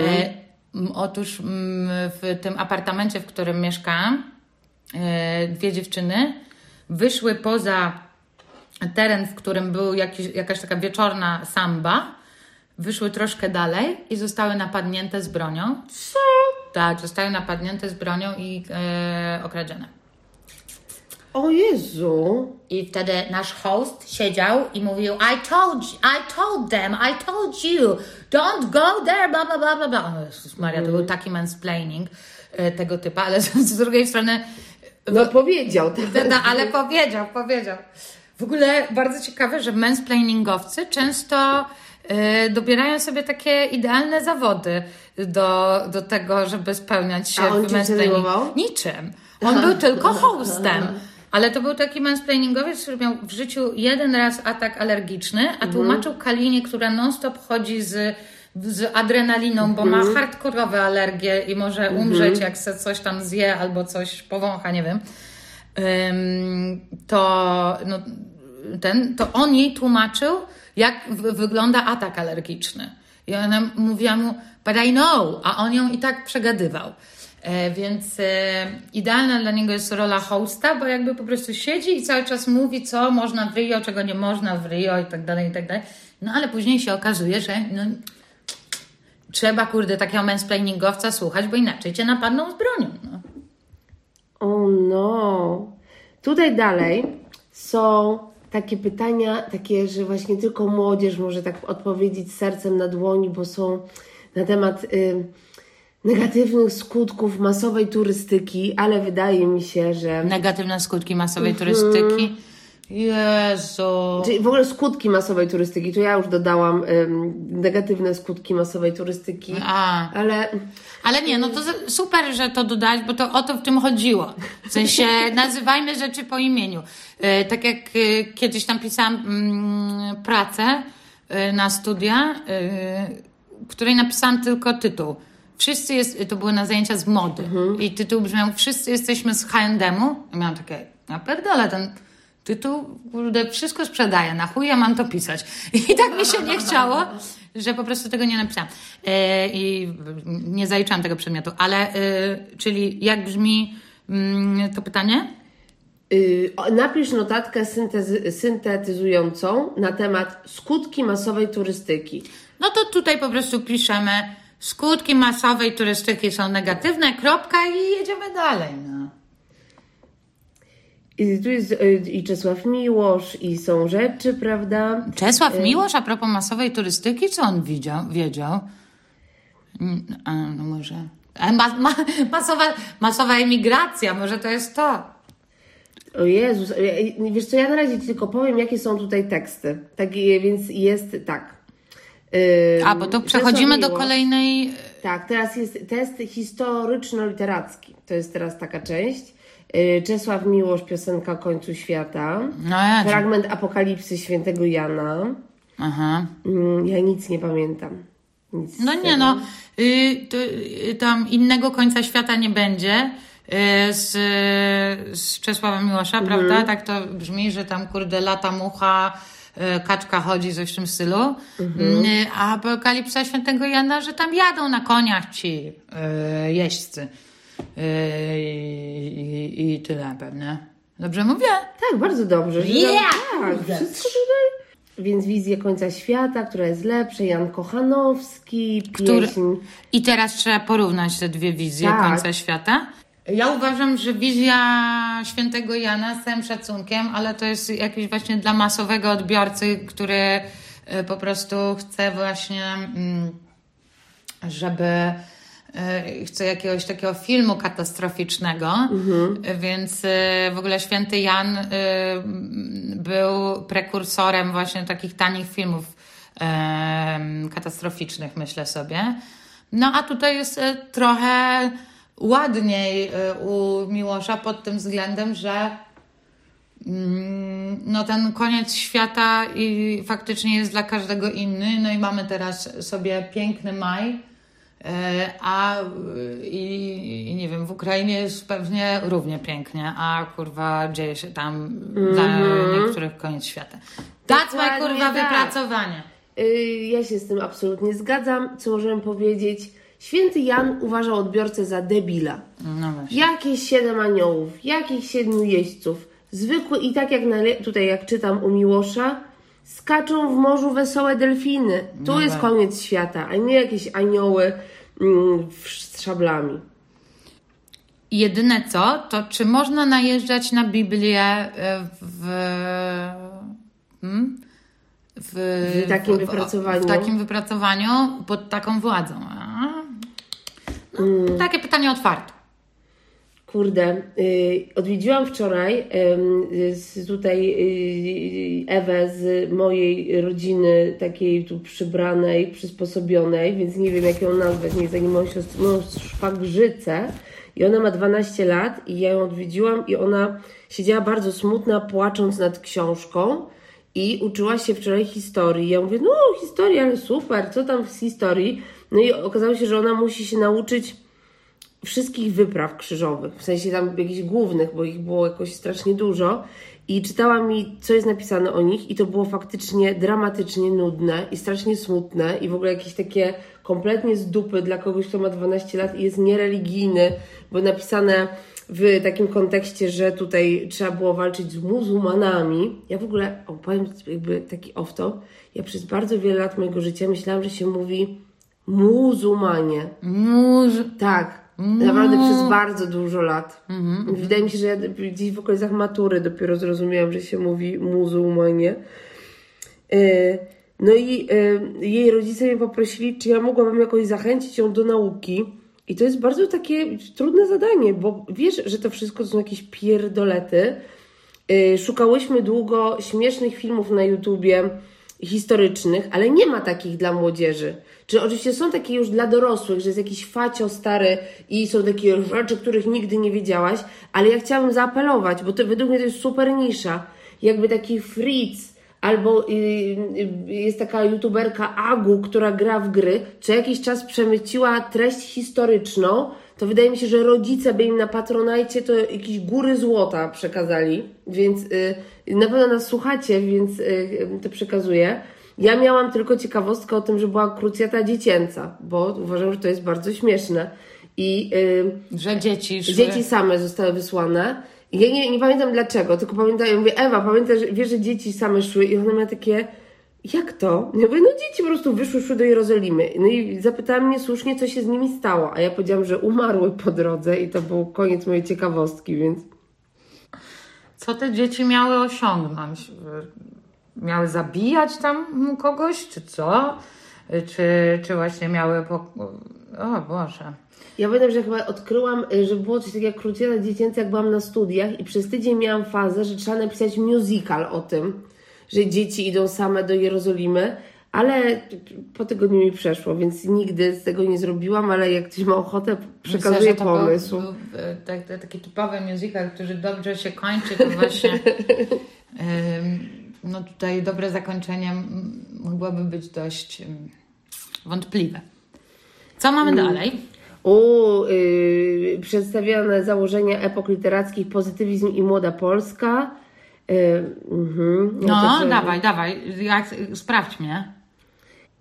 E, m, Otóż w tym apartamencie, w którym mieszkałam, e, dwie dziewczyny wyszły poza teren, w którym był jakiś, jakaś taka wieczorna samba, wyszły troszkę dalej i zostały napadnięte z bronią. Co? Tak, zostały napadnięte z bronią i e, okradzione. O Jezu. I wtedy nasz host siedział i mówił I told, I told them, I told you, don't go there, bla, bla, bla, bla, bla. O Jezus Maria, to był taki mansplaining e, tego typa, ale z, z drugiej strony, No powiedział. Tak. no, ale powiedział, powiedział. W ogóle bardzo ciekawe, że mansplainingowcy często dobierają sobie takie idealne zawody do, do tego, żeby spełniać się A on w zajmował? Niczym. On był tylko hostem. Ale to był taki mansplainingowiec, który miał w życiu jeden raz atak alergiczny, a tłumaczył Kalinie, która non-stop chodzi z, z adrenaliną, bo ma hardkorowe alergie i może umrzeć, jak se coś tam zje albo coś powącha, nie wiem. To, no, ten, to on jej tłumaczył, jak wygląda atak alergiczny. I ona mówiła mu, but I know, a on ją i tak przegadywał. E, więc e, idealna dla niego jest rola hosta, bo jakby po prostu siedzi i cały czas mówi, co można w Rio, czego nie można w Rio i tak dalej, i tak dalej. No ale później się okazuje, że no, trzeba, kurde, takiego mansplainingowca słuchać, bo inaczej cię napadną z bronią. No. O no. Tutaj dalej są takie pytania, takie, że właśnie tylko młodzież może tak odpowiedzieć sercem na dłoni, bo są na temat y, negatywnych skutków masowej turystyki, ale wydaje mi się, że. Negatywne skutki masowej turystyki. Jezu. Czyli w ogóle skutki masowej turystyki, tu ja już dodałam ym, negatywne skutki masowej turystyki, A. ale Ale nie, no to super, że to dodać, bo to o to w tym chodziło. W sensie nazywajmy rzeczy po imieniu. E, tak jak e, kiedyś tam pisałam mm, pracę e, na studia, której napisałam tylko tytuł. Wszyscy jest, to były na zajęcia z mody i tytuł brzmiał Wszyscy jesteśmy z H&M-u. I miałam takie, ja pierdolę, ten tytuł, kurde, wszystko sprzedaje, na chuj ja mam to pisać. I tak mi się nie chciało, że po prostu tego nie napisałam. E, I nie zaliczałam tego przedmiotu. Ale, e, czyli jak brzmi mm, to pytanie? y, napisz notatkę syntezy- syntetyzującą na temat skutki masowej turystyki. No to tutaj po prostu piszemy skutki masowej turystyki są negatywne, kropka i jedziemy dalej. No. I tu jest y, i Czesław Miłosz, i są rzeczy, prawda? Czesław Miłosz, a propos masowej turystyki, co on widział, wiedział? Mm, A, no może. A ma, ma, masowa, masowa emigracja, może to jest to. O Jezus, wiesz co, ja na razie Ci tylko powiem, jakie są tutaj teksty. Tak, więc jest tak. Y, A, bo to przechodzimy do kolejnej. Tak, teraz jest test historyczno-literacki. To jest teraz taka część. Y, Czesław Miłosz, piosenka o końcu świata. No ja. Fragment Apokalipsy świętego Jana. Aha. Mm, Ja nic nie pamiętam. Nic No nie, no. Y, to, y, tam innego końca świata nie będzie. y, Z, z Czesława Miłosza, Mhm. prawda? Tak to brzmi, że tam kurde lata mucha, y, kaczka chodzi, coś w tym stylu. Mhm. Y, A Apokalipsa Świętego Jana, że tam jadą na koniach ci jeźdźcy. Y, I, I tyle pewnie. Dobrze mówię? Tak, bardzo dobrze. że- Yeah! Tak, wszystko tutaj. Więc wizję końca świata, która jest lepsza. Jan Kochanowski, Który... pieśń. I teraz trzeba porównać te dwie wizje Tak. końca świata. Ja uważam, że wizja świętego Jana z całym szacunkiem, ale to jest jakiś właśnie dla masowego odbiorcy, który y, po prostu chce właśnie, mm, żeby y, chce jakiegoś takiego filmu katastroficznego, Y, więc y, w ogóle święty Jan y, był prekursorem właśnie takich tanich filmów katastroficznych, myślę sobie. No a tutaj jest e, trochę ładniej e, u Miłosza pod tym względem, że mm, no ten koniec świata i faktycznie jest dla każdego inny. No i mamy teraz sobie piękny maj, e, a y, i, i nie wiem, w Ukrainie jest pewnie równie pięknie, a kurwa dzieje się tam dla niektórych koniec świata. That's my kurwa tak. wypracowanie. Y, Ja się z tym absolutnie zgadzam. Co możemy powiedzieć? Święty Jan uważał odbiorcę za debila. No właśnie. Jakieś siedem aniołów, jakieś siedmiu jeźdźców. Zwykły i tak jak tutaj jak czytam u Miłosza, skaczą w morzu wesołe delfiny. Tu No jest tak. koniec świata, a nie jakieś anioły mm, w- z szablami. Jedyne co, to czy można najeżdżać na Biblię e, w. Hmm? W, W takim wypracowaniu? W takim wypracowaniu pod taką władzą. No, Mm. Takie pytanie otwarte. Kurde, y, odwiedziłam wczoraj tutaj y, Ewę z mojej rodziny, takiej tu przybranej, przysposobionej, więc nie wiem jak ją nazwać, nie zanim moją siostrę, moją szwagrzycę. I ona ma 12 lat i ja ją odwiedziłam i ona siedziała bardzo smutna, płacząc nad książką i uczyła się wczoraj historii. Ja mówię, no historia, ale super, co tam z historii? No i okazało się, że ona musi się nauczyć wszystkich wypraw krzyżowych, w sensie tam jakichś głównych, bo ich było jakoś strasznie dużo. I czytała mi, co jest napisane o nich, i to było faktycznie dramatycznie nudne i strasznie smutne, i w ogóle jakieś takie kompletnie z dupy dla kogoś, kto ma 12 lat i jest niereligijny, bo napisane w takim kontekście, że tutaj trzeba było walczyć z muzułmanami. Ja w ogóle, opowiem jakby taki off-top, ja przez bardzo wiele lat mojego życia myślałam, że się mówi muzułmanie. Murz... Tak, naprawdę przez bardzo dużo lat. Wydaje mi się, że ja gdzieś w okolicach matury dopiero zrozumiałam, że się mówi muzułmanie. E, No i e, jej rodzice mnie poprosili, czy ja mogłabym jakoś zachęcić ją do nauki. I to jest bardzo takie trudne zadanie, bo wiesz, że to wszystko to są jakieś pierdolety. E, Szukałyśmy długo śmiesznych filmów na YouTubie historycznych, ale nie ma takich dla młodzieży. Czy oczywiście są takie już dla dorosłych, że jest jakiś facio stary i są takie rzeczy, których nigdy nie wiedziałaś, ale ja chciałabym zaapelować, bo to według mnie to jest super nisza. Jakby taki Fritz albo y, y, jest taka youtuberka Agu, która gra w gry, co jakiś czas przemyciła treść historyczną, to wydaje mi się, że rodzice by im na Patronajcie to jakieś góry złota przekazali, więc y, na pewno nas słuchacie, więc y, to przekazuję. Ja miałam tylko ciekawostkę o tym, że była krucjata dziecięca, bo uważam, że to jest bardzo śmieszne. I y, Że dzieci szły... dzieci same zostały wysłane. Ja nie, nie pamiętam dlaczego, tylko pamiętam, ja mówię, Ewa, pamiętasz, wiesz, że dzieci same szły i ona miała takie, jak to? Ja mówię, no dzieci po prostu wyszły, szły do Jerozolimy. No i zapytała mnie słusznie, co się z nimi stało, a ja powiedziałam, że umarły po drodze i to był koniec mojej ciekawostki, więc... Co te dzieci miały osiągnąć? Miały zabijać tam kogoś, czy co? Czy, czy właśnie miały. Po... O Boże. Ja pamiętam, że chyba odkryłam, że było coś takiego jak krucjata dziecięca, jak byłam na studiach i przez tydzień miałam fazę, że trzeba napisać musical o tym, że dzieci idą same do Jerozolimy, ale po tygodniu mi przeszło, więc nigdy z tego nie zrobiłam, ale jak ktoś ma ochotę, przekazuję Myślę, że to był- pomysł. Był, e, tak, tak, taki typowy musical, który dobrze się kończy, to właśnie. no tutaj dobre zakończenie mogłoby być dość wątpliwe. Co mamy Mm. dalej? U, y, przedstawione założenia epok literackich, pozytywizm i młoda Polska. Y, mhm. No, też- dawaj, dawaj, jak, sprawdź mnie.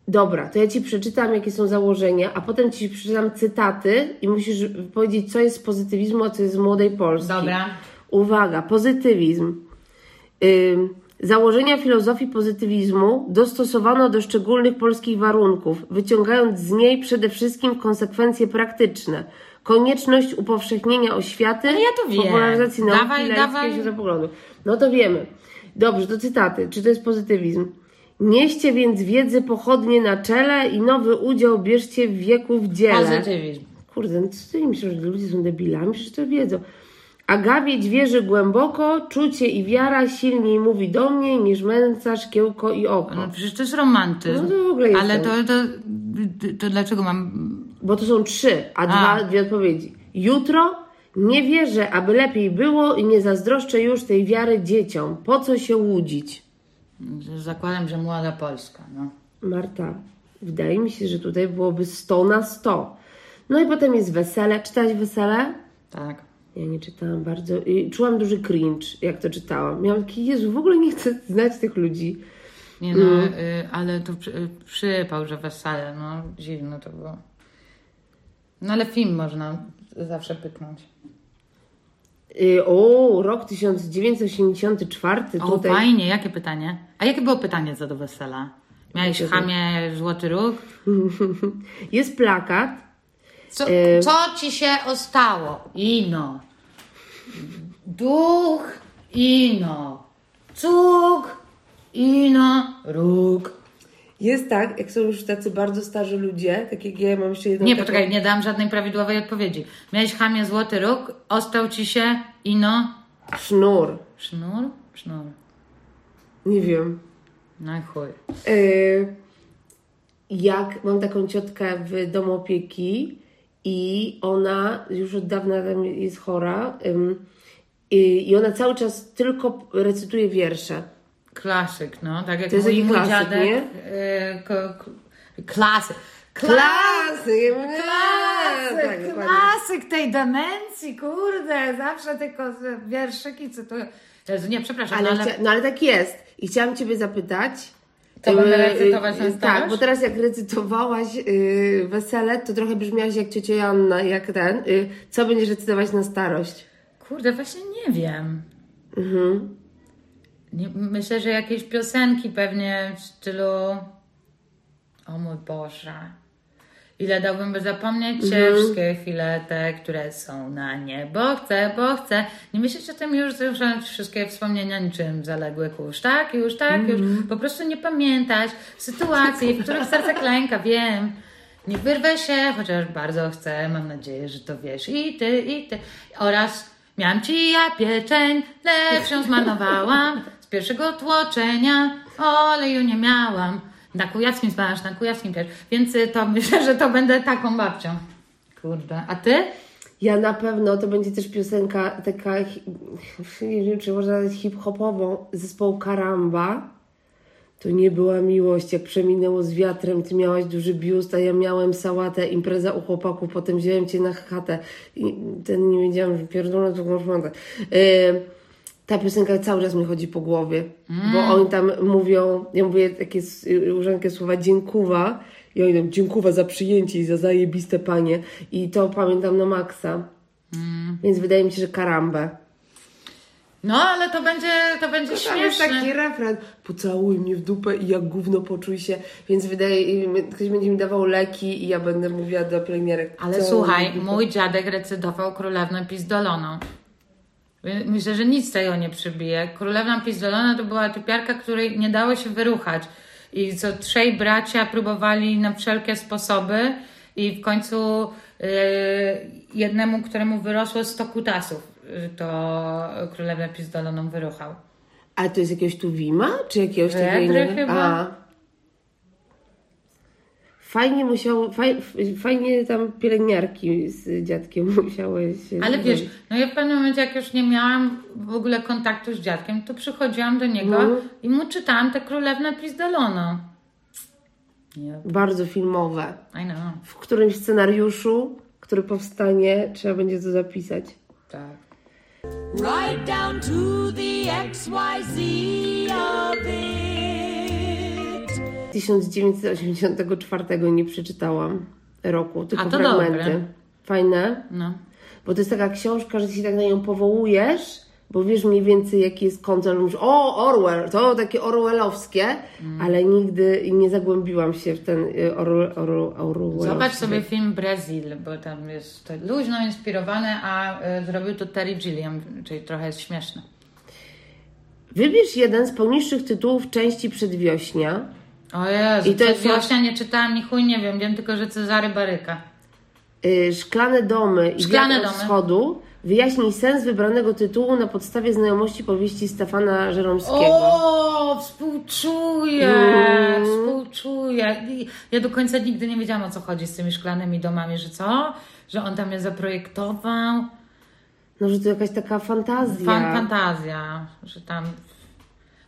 Dobra, to ja Ci przeczytam, jakie są założenia, a potem Ci przeczytam cytaty i musisz powiedzieć, co jest z pozytywizmu, a co jest z młodej Polski. Dobra. Uwaga, pozytywizm. Ym, założenia filozofii pozytywizmu dostosowano do szczególnych polskich warunków, wyciągając z niej przede wszystkim konsekwencje praktyczne. Konieczność upowszechnienia oświaty, No ja to wiem. popularyzacji nauki Dawaj, dawaj. światopoglądu. No to wiemy. Dobrze, to cytaty. Czy to jest pozytywizm? Nieście więc wiedzy pochodnie na czele i nowy udział bierzcie w wieku w dziele. Pozytywizm. Kurde, no co ty myślisz, że ludzie są debilami? Przecież to wiedzą. A gawieć wierzy głęboko, czucie i wiara silniej mówi do mnie niż męca, szkiełko i oko. No przecież to jest romantyzm. No to w ogóle jest Ale to, to, to dlaczego mam. Bo to są trzy, a, A. dwa, dwie odpowiedzi. Jutro nie wierzę, aby lepiej było i nie zazdroszczę już tej wiary dzieciom. Po co się łudzić? Zakładam, że młoda Polska. No. Marta, wydaje mi się, że tutaj byłoby 100 na 100. No i potem jest wesele. Czytałaś wesele? Tak. Ja nie czytałam bardzo. I czułam duży cringe, jak to czytałam. Miałam taki, Jezu, w ogóle nie chcę znać tych ludzi. Nie no, Mm. y, ale to przy, y, przypał, że wesele, no dziwne to było. No ale film można zawsze pyknąć. Y, o, rok 1984 O, tutaj. fajnie, jakie pytanie? A jakie było pytanie co do wesela? Miałeś chamie złoty róg? Jest plakat. Co, Y- co ci się ostało? Ino. Duch, ino. Cuk, ino, róg. Jest tak, jak są już tacy bardzo starzy ludzie, tak jak ja mam jeszcze jedną Nie, taką- poczekaj, nie dam żadnej prawidłowej odpowiedzi. Miałeś chamie złoty róg, ostał ci się ino. Sznur. Sznur? Sznur. Nie wiem. No i chuj. Yy, jak mam taką ciotkę w domu opieki i ona już od dawna jest chora i ona cały czas tylko recytuje wiersze. Klasyk, no. Tak jak To jest mój, mój klasyk, dziadek. nie? y, ko, ko, klasyk. Klasyk! Klasyk, Tak, klasyk tej demencji, kurde, zawsze tylko wierszyki cytuję. Jezu, nie, przepraszam, Ale, no, ale chcia- no ale tak jest. I chciałam Ciebie zapytać. To yy, będę recytować na starość? Tak, bo teraz jak recytowałaś yy, wesele, to trochę brzmiałaś jak ciocia Joanna, jak ten. Yy, co będziesz recytować na starość? kurde, właśnie nie wiem. Mhm. Myślę, że jakieś piosenki pewnie w stylu o mój Boże. Ile dałbym, by zapomnieć Mhm. Wszystkie chwile te, które są na nie, bo chcę, bo chcę. Nie myśleć o tym już, że wszystkie wspomnienia niczym zaległy kurz, tak, już, tak, już. Mhm. Po prostu nie pamiętać sytuacji, w których serce klęka, wiem. Nie wyrwę się, chociaż bardzo chcę, mam nadzieję, że to wiesz. I ty, i ty. Oraz miałam ci ja pieczeń, lecz ją zmarnowałam. Pierwszego tłoczenia oleju nie miałam. Na kujawskim smaż, na kujawskim piecz. Więc y, to myślę, że to będę taką babcią. Kurde. A ty? Ja na pewno to będzie też piosenka taka, nie wiem czy można nazwać hip-hopową, zespołu Karamba. To nie była miłość, jak przeminęło z wiatrem, ty miałaś duży biust, a ja miałem sałatę, impreza u chłopaków, potem wziąłem cię na chatę. I ten nie wiedziałam, że pierdolę to koszmata. Yy, ta piosenka cały czas mi chodzi po głowie, bo oni tam mówią, ja mówię takie użankę słowa dziękuwa i oni tam dziękuwa za przyjęcie i za zajebiste panie i to pamiętam na maksa. Więc wydaje mi się, że karambę. No, ale to będzie, to będzie jest śmieszne. taki refren. Pocałuj mnie w dupę i jak gówno poczuj się. Więc wydaje, ktoś będzie mi dawał leki i ja będę mówiła do pielęgniarek. Ale "Całuj słuchaj, mnie w dupę". mój dziadek recytował Królewnę Pizdoloną. Myślę, że nic tego nie przybije. Królewna Pizdolona to była typiarka, której nie dało się wyruchać. I co trzej bracia próbowali na wszelkie sposoby i w końcu yy, jednemu, któremu wyrosło 100 kutasów, yy, to Królewna Pizdoloną wyruchał. A to jest jakiegoś tu Wima? Czy jakiegoś takiego innego? chyba. A. Fajnie musiało, faj, fajnie tam pielęgniarki z dziadkiem musiały się... Ale wiesz, no ja w pewnym momencie, jak już nie miałam w ogóle kontaktu z dziadkiem, to przychodziłam do niego Mhm. i mu czytałam tę Królewną Pizdoloną. Nie, Bardzo filmowe. I know, W którymś scenariuszu, który powstanie, trzeba będzie to zapisać. tak. Right down to the XYZ of it. 1984 nie przeczytałam roku, tylko A to fragmenty. dobre. Fajne. No. Bo to jest taka książka, że się tak na nią powołujesz, bo wiesz mniej więcej jaki jest koncept. Mówisz, o Orwell, to takie orwellowskie, Mm. ale nigdy nie zagłębiłam się w ten y, Orwell. Zobacz sobie film Brazil, bo tam jest to luźno inspirowany, a y, zrobił to Terry Gilliam, czyli trochę jest śmieszne. Wybierz jeden z poniższych tytułów części przedwiośnia. O Jezu, I to jest- Wiośnia nie czytałam, ni chuj nie wiem, wiem tylko, że Cezary Baryka. y, Szklane domy i Szklane domy. wschodu. Wyjaśnij sens wybranego tytułu na podstawie znajomości powieści Stefana Żeromskiego. O, współczuję, Mm. współczuję. I Ja do końca nigdy nie wiedziałam o co chodzi z tymi szklanymi domami, że co? Że on tam je zaprojektował. No, że to jakaś taka fantazja. Fan, fantazja, że tam.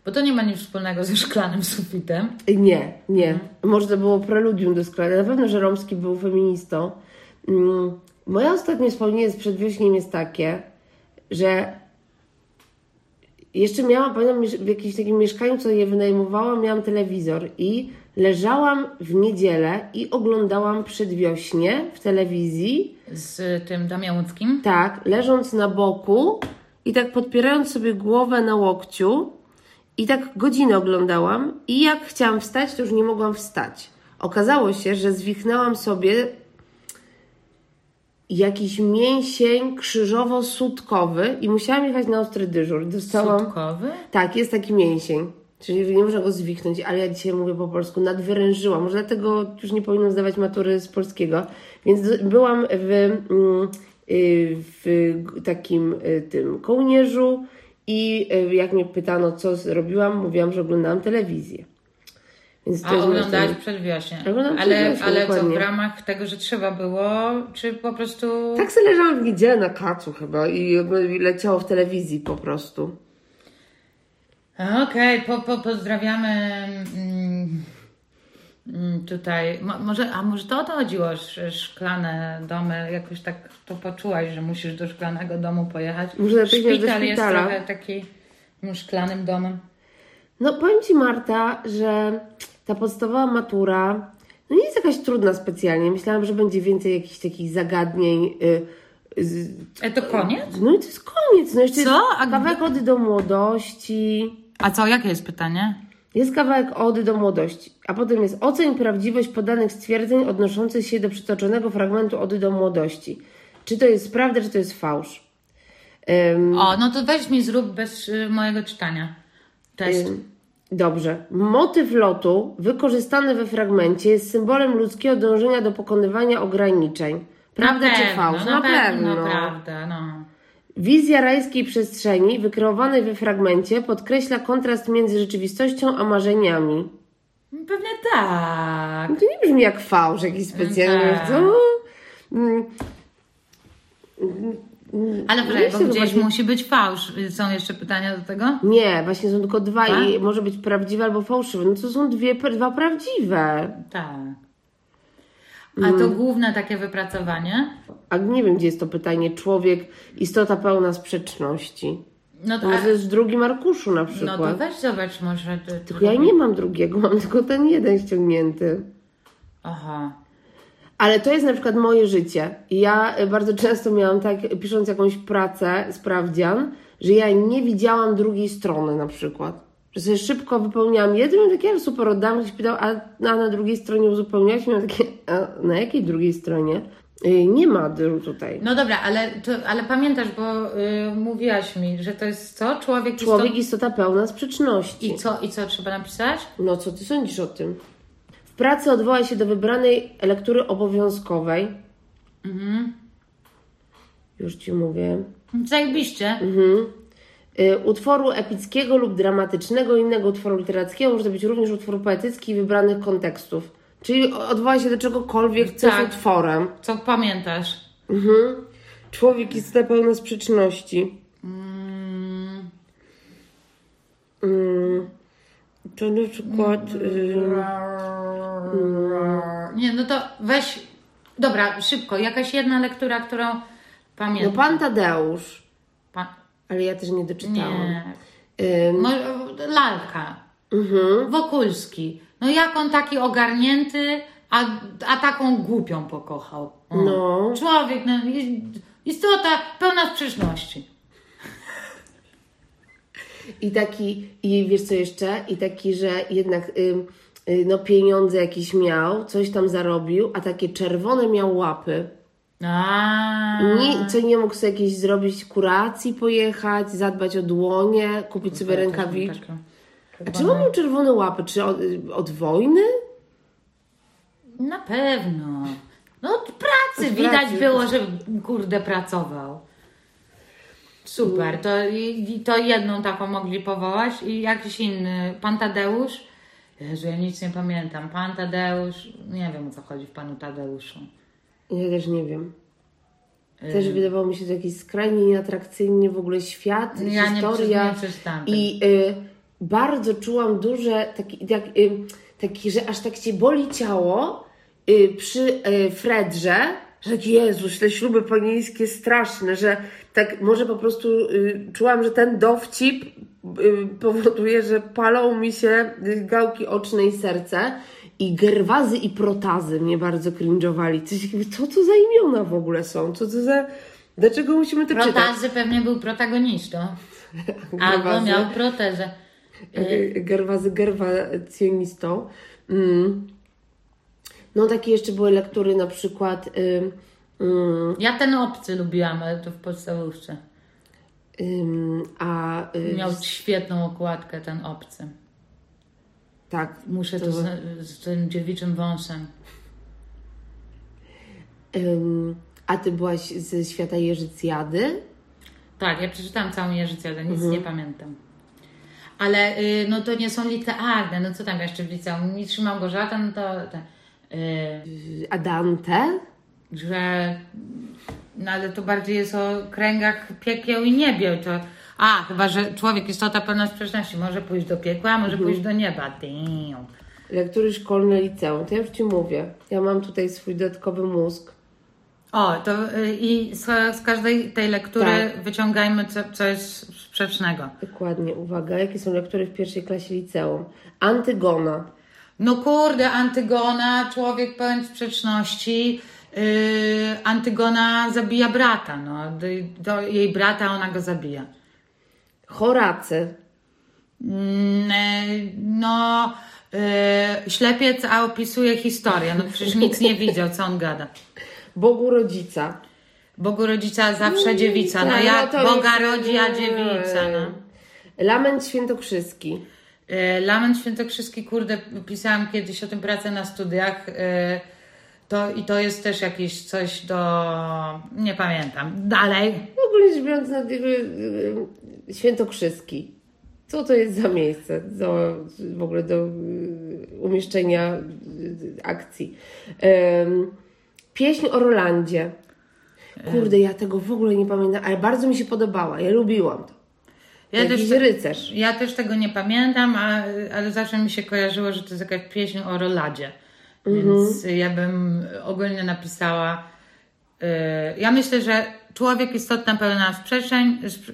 Bo to nie ma nic wspólnego ze szklanym sufitem. Nie, nie. Może to było preludium do sklepu. Na pewno Żeromski był feministą. Mm, Moje ostatnie wspomnienie z przedwiośniem jest takie, że jeszcze miałam, pamiętam, w jakimś takim mieszkaniu, co je wynajmowałam, miałam telewizor i leżałam w niedzielę i oglądałam przedwiośnie w telewizji Z tym Damiałuckim. tak, leżąc na boku i tak podpierając sobie głowę na łokciu i tak godzinę oglądałam i jak chciałam wstać, to już nie mogłam wstać. Okazało się, że zwichnęłam sobie jakiś mięsień krzyżowo-sutkowy i musiałam jechać na ostry dyżur. Dostałam... Sutkowy? Tak, jest taki mięsień. Czyli nie można go zwichnąć, ale ja dzisiaj mówię po polsku, nadwyrężyłam. Może dlatego już nie powinnam zdawać matury z polskiego. Więc do- byłam w, mm, y, w takim y, tym kołnierzu i y, jak mnie pytano, co robiłam, mówiłam, że oglądałam telewizję. Więc A oglądałaś właśnie- przedwiośnie. Oglądam Ale, przedwiośnie, ale co, w ramach tego, że trzeba było, czy po prostu... Tak sobie leżałam w niedzielę na kacu chyba i i leciało w telewizji po prostu. Okej, po, po, pozdrawiamy mm, tutaj. Mo, może, a może to o to chodziło, że szklane domy, jakoś tak to poczułaś, że musisz do szklanego domu pojechać. Do Szpital jest trochę taki mm, szklanym domem. No powiem Ci Marta, że ta podstawowa matura no nie jest jakaś trudna specjalnie. Myślałam, że będzie więcej jakichś takich zagadnień. y, z, E, to koniec? no i to jest koniec. No jeszcze Co? A kawałek ody do młodości. A co, jakie jest pytanie? Jest kawałek ody do młodości, a potem jest oceń prawdziwość podanych stwierdzeń odnoszących się do przytoczonego fragmentu ody do młodości. Czy to jest prawda, czy to jest fałsz? Ym, O, no to weź mi zrób bez y, mojego czytania. Ym, Dobrze. Motyw lotu wykorzystany we fragmencie jest symbolem ludzkiego dążenia do pokonywania ograniczeń. Prawda na czy pewno, fałsz? Na, pewno, prawda, no. Wizja rajskiej przestrzeni wykreowanej we fragmencie podkreśla kontrast między rzeczywistością a marzeniami. Pewnie tak. No to nie brzmi jak fałsz jakiś specjalny. tak. Co? Mm, Ale No jest bo gdzieś chyba- musi być fałsz. Są jeszcze pytania do tego? Nie, właśnie są tylko dwa Tak? i może być prawdziwe albo fałszywe. No to są dwie, dwa prawdziwe. Tak. A Mm. to główne takie wypracowanie? A nie wiem, gdzie jest to pytanie. Człowiek, istota pełna sprzeczności. No to, Może w drugim arkuszu na no przykład. to weź zobacz może. Ty, Tylko ja nie mam drugiego, mam tylko ten jeden ściągnięty. Aha. Ale to jest na przykład moje życie. Ja y, bardzo często miałam tak, pisząc jakąś pracę, sprawdzian, że ja nie widziałam drugiej strony na przykład. Że sobie szybko wypełniałam jeden, miałam takie, super, oddam, ktoś pytał, a, a na drugiej stronie uzupełniałaś? Miałam takie, a na jakiej drugiej stronie? Y, Nie ma dru- tutaj. No dobra, ale, to, ale pamiętasz, bo y, mówiłaś mi, że to jest co? Człowiek, Człowiek istot... istota pełna sprzeczności. I co, I co trzeba napisać? No co ty sądzisz o tym? W pracy odwołaj się do wybranej lektury obowiązkowej. Już ci mówię. Zajebiście. Mhm. Y, Utworu epickiego lub dramatycznego, innego utworu literackiego, może to być również utwór poetycki wybranych kontekstów. Czyli odwołaj się do czegokolwiek, co Tak. jest utworem. Co pamiętasz? Mhm. Człowiek jest pełna sprzeczności. Mm, Mm. To na przykład... y, Nie, no to weź. Dobra, szybko. Jakaś jedna lektura, którą No pamiętam. pan Tadeusz. Ale ja też nie doczytałam. Nie. Ym, No, lalka. mhm. Wokulski. No jak on taki ogarnięty, a, a taką głupią pokochał. O. No. Człowiek, no, istota pełna sprzeczności. I taki, i wiesz co jeszcze? I taki, że jednak ym, y, no pieniądze jakieś miał, coś tam zarobił, a takie czerwone miał łapy. A. Nie, co nie mógł sobie jakieś zrobić kuracji, pojechać, zadbać o dłonie, kupić sobie rękawiczki. A czemu miał czerwone łapy? Czy od, od wojny? Na pewno. No od pracy Od widać pracy. było, że kurde pracował. Super, to, to jedną taką mogli powołać i jakiś inny. Pan Tadeusz? Jezu, ja nic nie pamiętam. Pan Tadeusz, nie wiem o co chodzi w panu Tadeuszu. Ja też nie wiem. Też wydawało mi się to jakiś skrajnie nieatrakcyjny w ogóle świat, Ja historia. nie I y, bardzo czułam duże, taki, tak, y, taki, że aż tak cię boli ciało y, przy y, Fredrze, że tak Jezus, te śluby panieńskie straszne, że tak może po prostu y, czułam, że ten dowcip y, powoduje, że palą mi się gałki oczne i serce. I gerwazy i protazy mnie bardzo cringe'owali. Co to za imiona w ogóle są? Co to za... Dlaczego musimy to czytać? Protazy pewnie był protagonistą. Albo miał protezę. Y, Gerwazy gerwacjonistą. Mm. No takie jeszcze były lektury na przykład y, Mm, Ja ten obcy lubiłam, ale to w podstawówce. ym, a y, Miał świetną okładkę ten obcy. Tak, Muszę to z, z tym dziewiczym wąsem. ym, a ty byłaś ze świata Jerzycjady? Tak, ja przeczytałam całą Jerzycę, ale Mhm. nic nie pamiętam. Ale y, no to nie są licealne, no co tam jeszcze w liceum? Mistrz Małgorzata, no to te, Y, A Dante? że no ale to bardziej jest o kręgach piekieł i niebieł. To, a, chyba, że człowiek istota pełna sprzeczności. Może pójść do piekła, może Mhm. pójść do nieba. Damn. Lektury szkolne liceum. To ja już Ci mówię. Ja mam tutaj swój dodatkowy mózg. O, to y, i z, z każdej tej lektury Tak. wyciągajmy co, coś sprzecznego. Dokładnie, uwaga. Jakie są lektury w pierwszej klasie liceum? Antygona. No kurde, Antygona, człowiek pełen sprzeczności. Yy, Antygona zabija brata, no. Do, do jej brata ona go zabija. Horacy. Mm, e, no, e, ślepiec, a opisuje historię. No przecież nic nie widział, co on gada. Bogu rodzica. Bogu rodzica zawsze dziewica. No Tak, jak to Boga rodzi, a dziewica, no. Lament świętokrzyski. E, Lament Świętokrzyski, kurde, pisałam kiedyś o tym pracę na studiach. To, I to jest też jakieś coś do. Nie pamiętam. Dalej. W ogóle biorąc, na y, świętokrzyski. Co to jest za miejsce do, w ogóle do y, umieszczenia y, akcji? Pieśń o Rolandzie. Kurde, ja tego w ogóle nie pamiętam, ale bardzo mi się podobała. Ja lubiłam to. Ja Jakiś też, rycerz. ja też tego nie pamiętam, a, ale zawsze mi się kojarzyło, że to jest jakaś pieśń o Roladzie. Więc ja bym ogólnie napisała. y, ja myślę, że człowiek istotna pełna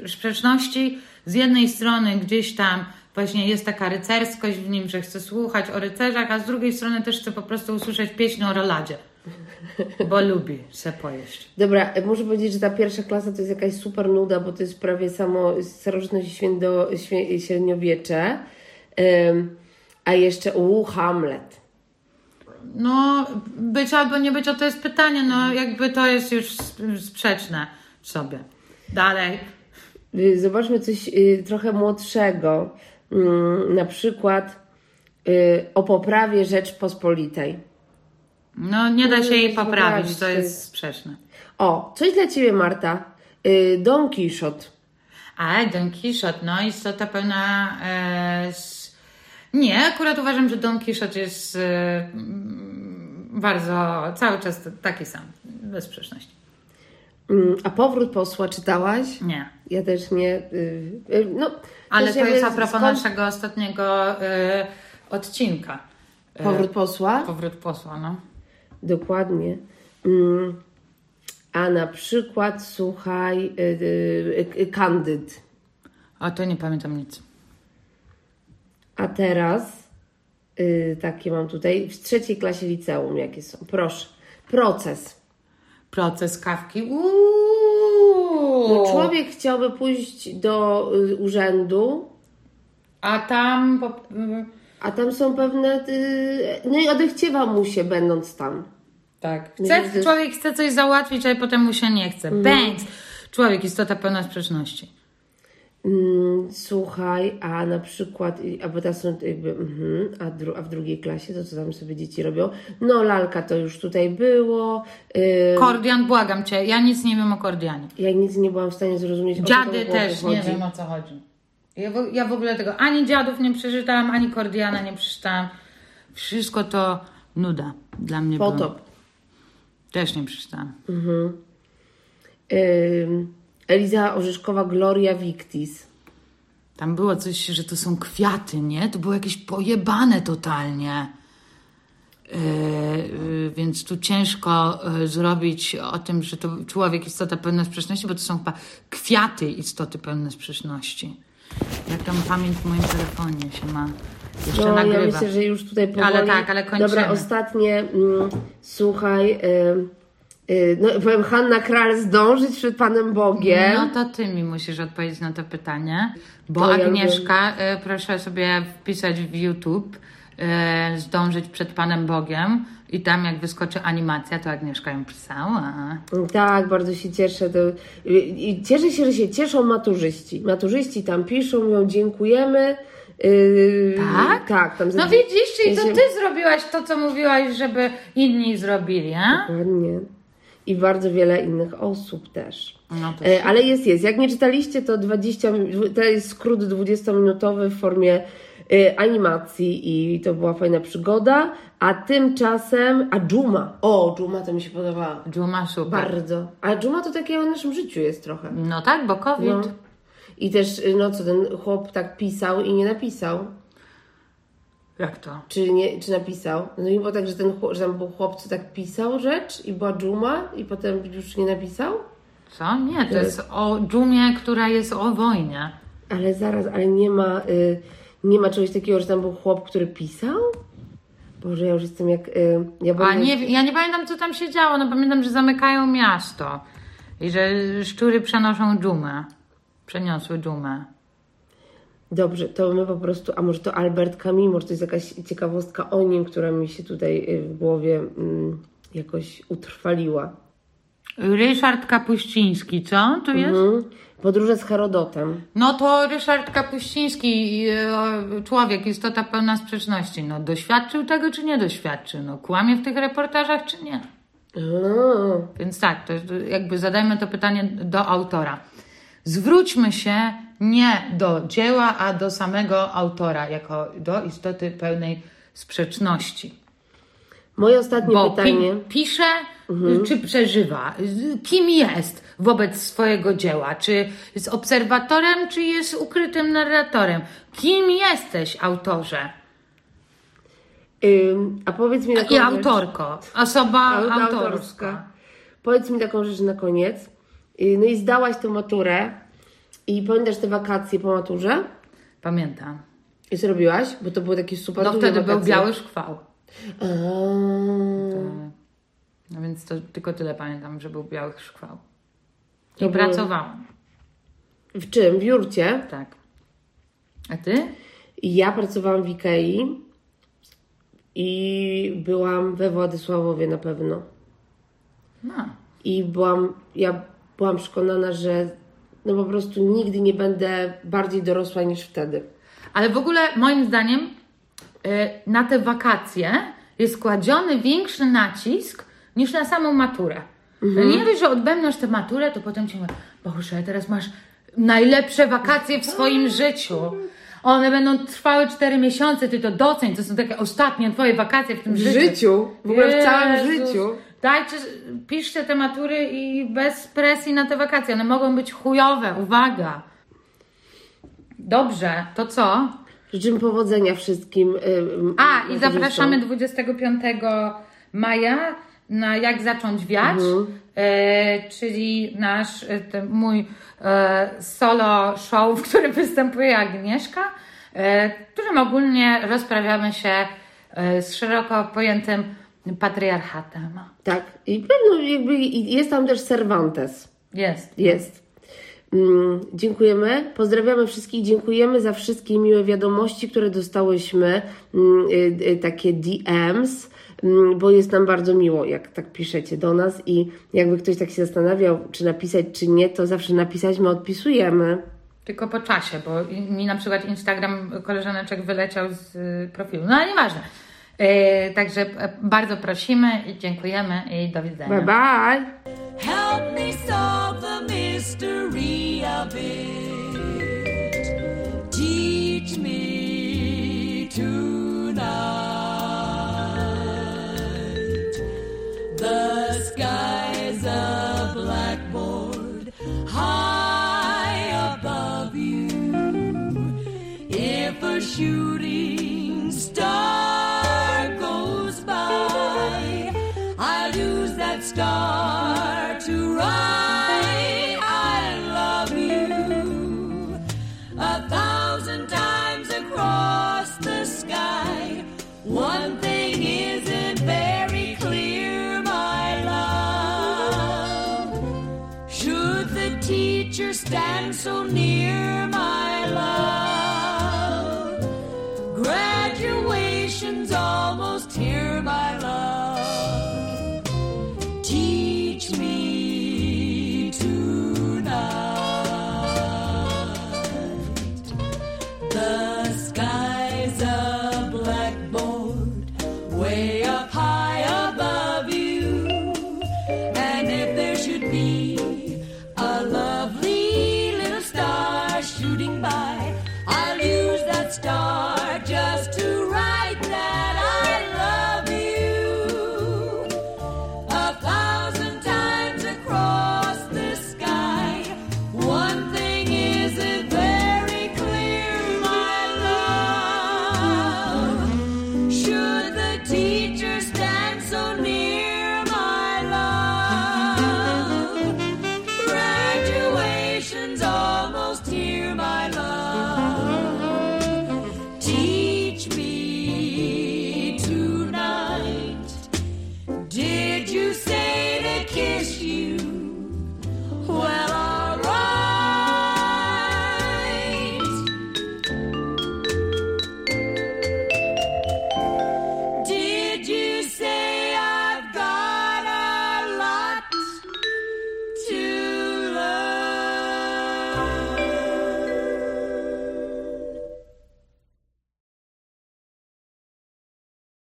sprzeczności. Z jednej strony gdzieś tam właśnie jest taka rycerskość w nim, że chce słuchać o rycerzach, a z drugiej strony też chce po prostu usłyszeć pieśń o Roladzie. Bo lubi se pojeść. Dobra, e, muszę powiedzieć, że ta pierwsza klasa to jest jakaś super nuda, bo to jest prawie samo starożytność i średniowiecze. Em, a jeszcze, u Hamlet. No, być albo nie być, o to jest pytanie. No, jakby to jest już sp- sprzeczne sobie. Dalej. Y, Zobaczmy coś y, trochę młodszego. Mm, Na przykład y, o poprawie Rzeczpospolitej. No, nie da się jej się poprawić, to jest sprzeczne. O, coś dla Ciebie, Marta. Don Quixote. Ale Don Quixote, no, istota pełna. E. Nie, akurat uważam, że Don Quixote jest e, mm, bardzo, cały czas taki sam, bez sprzeczności. Mm, A powrót posła czytałaś? Nie. Ja też nie. y, y, No, Ale to jest a propos skąd- naszego ostatniego e, odcinka. E, Powrót posła? Powrót posła, no. Dokładnie. Mm, A na przykład, słuchaj, y, y, y, Kandyd. A to nie pamiętam nic. A teraz, y, takie mam tutaj, w trzeciej klasie liceum, jakie są. Proszę. Proces. Proces kawki. Uuu. No, człowiek chciałby pójść do y, urzędu, A tam. Po, a tam są pewne. Y, no i odechciewa mu się, będąc tam. tak. Chce, człowiek chce coś załatwić, ale potem mu się nie chce. Mhm. Bęc. Człowiek istota pełna sprzeczności. Mm, słuchaj, a na przykład, a bo teraz są jakby, mhm, a, dru, a w drugiej klasie to co tam sobie dzieci robią? No, lalka to już tutaj było. Y, Kordian, błagam cię, ja nic nie wiem o Kordianie. ja nic nie byłam w stanie zrozumieć. Dziady też nie wiem o co chodzi. Ja w, ja w ogóle tego ani dziadów nie przeczytałam, ani Kordiana nie przeczytałam. Wszystko to nuda dla mnie. było. Potop. Też nie przeczytałam. Ym, Eliza Orzeszkowa, Gloria Victis. Tam było coś, że to są kwiaty, nie? To było jakieś pojebane totalnie. Yy, yy, więc tu ciężko yy, zrobić o tym, że to człowiek istota pełna sprzeczności, bo to są chyba kwiaty istoty pełne sprzeczności. Jak tam pamięć w moim telefonie się ma jeszcze No, nagrywa. ja myślę, że już tutaj powoli... Ale tak, ale kończymy. Dobra, ostatnie, mm, słuchaj, y, y, no powiem, Hanna Kral zdążyć przed Panem Bogiem. No to ty mi musisz odpowiedzieć na to pytanie, bo To ja Agnieszka, y, proszę sobie wpisać w YouTube e, zdążyć przed Panem Bogiem i tam jak wyskoczy animacja, to Agnieszka ją pisała. Tak, bardzo się cieszę. I- i cieszę się, że się cieszą maturzyści. Maturzyści tam piszą, mówią dziękujemy. Yy, Tak? Tak, tam No widzisz, czyli to ty zrobiłaś to, co mówiłaś, żeby inni zrobili, a? Dokładnie. I bardzo wiele innych osób też. No E, Ale jest, jest. Jak nie czytaliście, to 20, mi- to jest skrót 20-minutowy w formie e, animacji i to była fajna przygoda. A tymczasem, a Dżuma. O, Dżuma to mi się podobała. Dżuma super. Bardzo. A Dżuma to takie o naszym życiu jest trochę. No tak, bo COVID. No. I też, y, no co, ten chłop tak pisał i nie napisał. Jak to? Czy, nie, czy napisał? No i było tak, że, ten, że tam był chłopcu tak pisał rzecz i była dżuma i potem już nie napisał? Co? Nie, to jest o dżumie, która jest o wojnie. Ale zaraz, ale nie ma, y, nie ma czegoś takiego, że tam był chłop, który pisał? Boże, ja już jestem jak... Y, ja A nie, ja nie pamiętam, co tam się działo. No pamiętam, że zamykają miasto i że szczury przenoszą dżumę. Przeniosły dżumę. Dobrze, to my po prostu, a może to Albert Camus, może to jest jakaś ciekawostka o nim, która mi się tutaj y, w głowie mm, jakoś utrwaliła. Ryszard Kapuściński, co tu jest? Mhm. Podróże z Herodotem. No to Ryszard Kapuściński, e, człowiek, istota pełna sprzeczności. No doświadczył tego, czy nie doświadczył? No kłamie w tych reportażach, czy nie? A, Więc tak, to jakby zadajmy to pytanie do autora. Zwróćmy się nie do dzieła, a do samego autora, jako do istoty pełnej sprzeczności. Moje ostatnie Bo pytanie. pi- pisze, czy przeżywa, kim jest wobec swojego dzieła, czy jest obserwatorem, czy jest ukrytym narratorem. Kim jesteś, autorze? Ym, a powiedz mi taką I rzecz. autorko, osoba Au- autorska. Powiedz mi taką rzecz na koniec. Yy, No i zdałaś tę maturę i pamiętasz te wakacje po maturze? Pamiętam. I co robiłaś? Bo to były takie super No wtedy był wakacje. biały szkwał. A, No więc to tylko tyle pamiętam, że był biały szkwał. I To pracowałam, W czym? W Jurcie. tak. A ty? Ja pracowałam w Ikei i byłam we Władysławowie na pewno. No. I byłam, ja byłam przekonana, że no po prostu nigdy nie będę bardziej dorosła niż wtedy. Ale w ogóle moim zdaniem y, na te wakacje jest kładziony większy nacisk niż na samą maturę. Nie dość, że odbędziesz tę maturę, to potem ci mówię, Boże, teraz masz najlepsze wakacje w swoim życiu. One będą trwały 4 miesiące, ty to doceń, to są takie ostatnie twoje wakacje w tym W życiu. życiu, w ogóle w całym Jezus. życiu. Dajcie, piszcie te matury i bez presji na te wakacje. One mogą być chujowe, uwaga. Dobrze, to co? Życzymy powodzenia wszystkim. ym, A, i zapraszamy 25 maja na Jak zacząć wiać, e, czyli nasz, ten mój e, solo show, w którym występuje Agnieszka, e, w którym ogólnie rozprawiamy się z szeroko pojętym patriarchatem. Tak, i pewno jakby jest tam też Cervantes. Jest. Jest. Mm, dziękujemy. Pozdrawiamy wszystkich. Dziękujemy za wszystkie miłe wiadomości, które dostałyśmy. Mm, y, y, takie DMs, mm, bo jest nam bardzo miło, jak tak piszecie do nas. I jakby ktoś tak się zastanawiał, czy napisać, czy nie, to zawsze napisać, my odpisujemy. Tylko po czasie, bo mi na przykład Instagram koleżaneczek wyleciał z y, profilu. No ale nieważne. E, także e, bardzo prosimy i dziękujemy i do widzenia. Bye bye! Help me solve the mystery of it. Teach me tonight. The sky's a blackboard high above you. If a shooting star so near,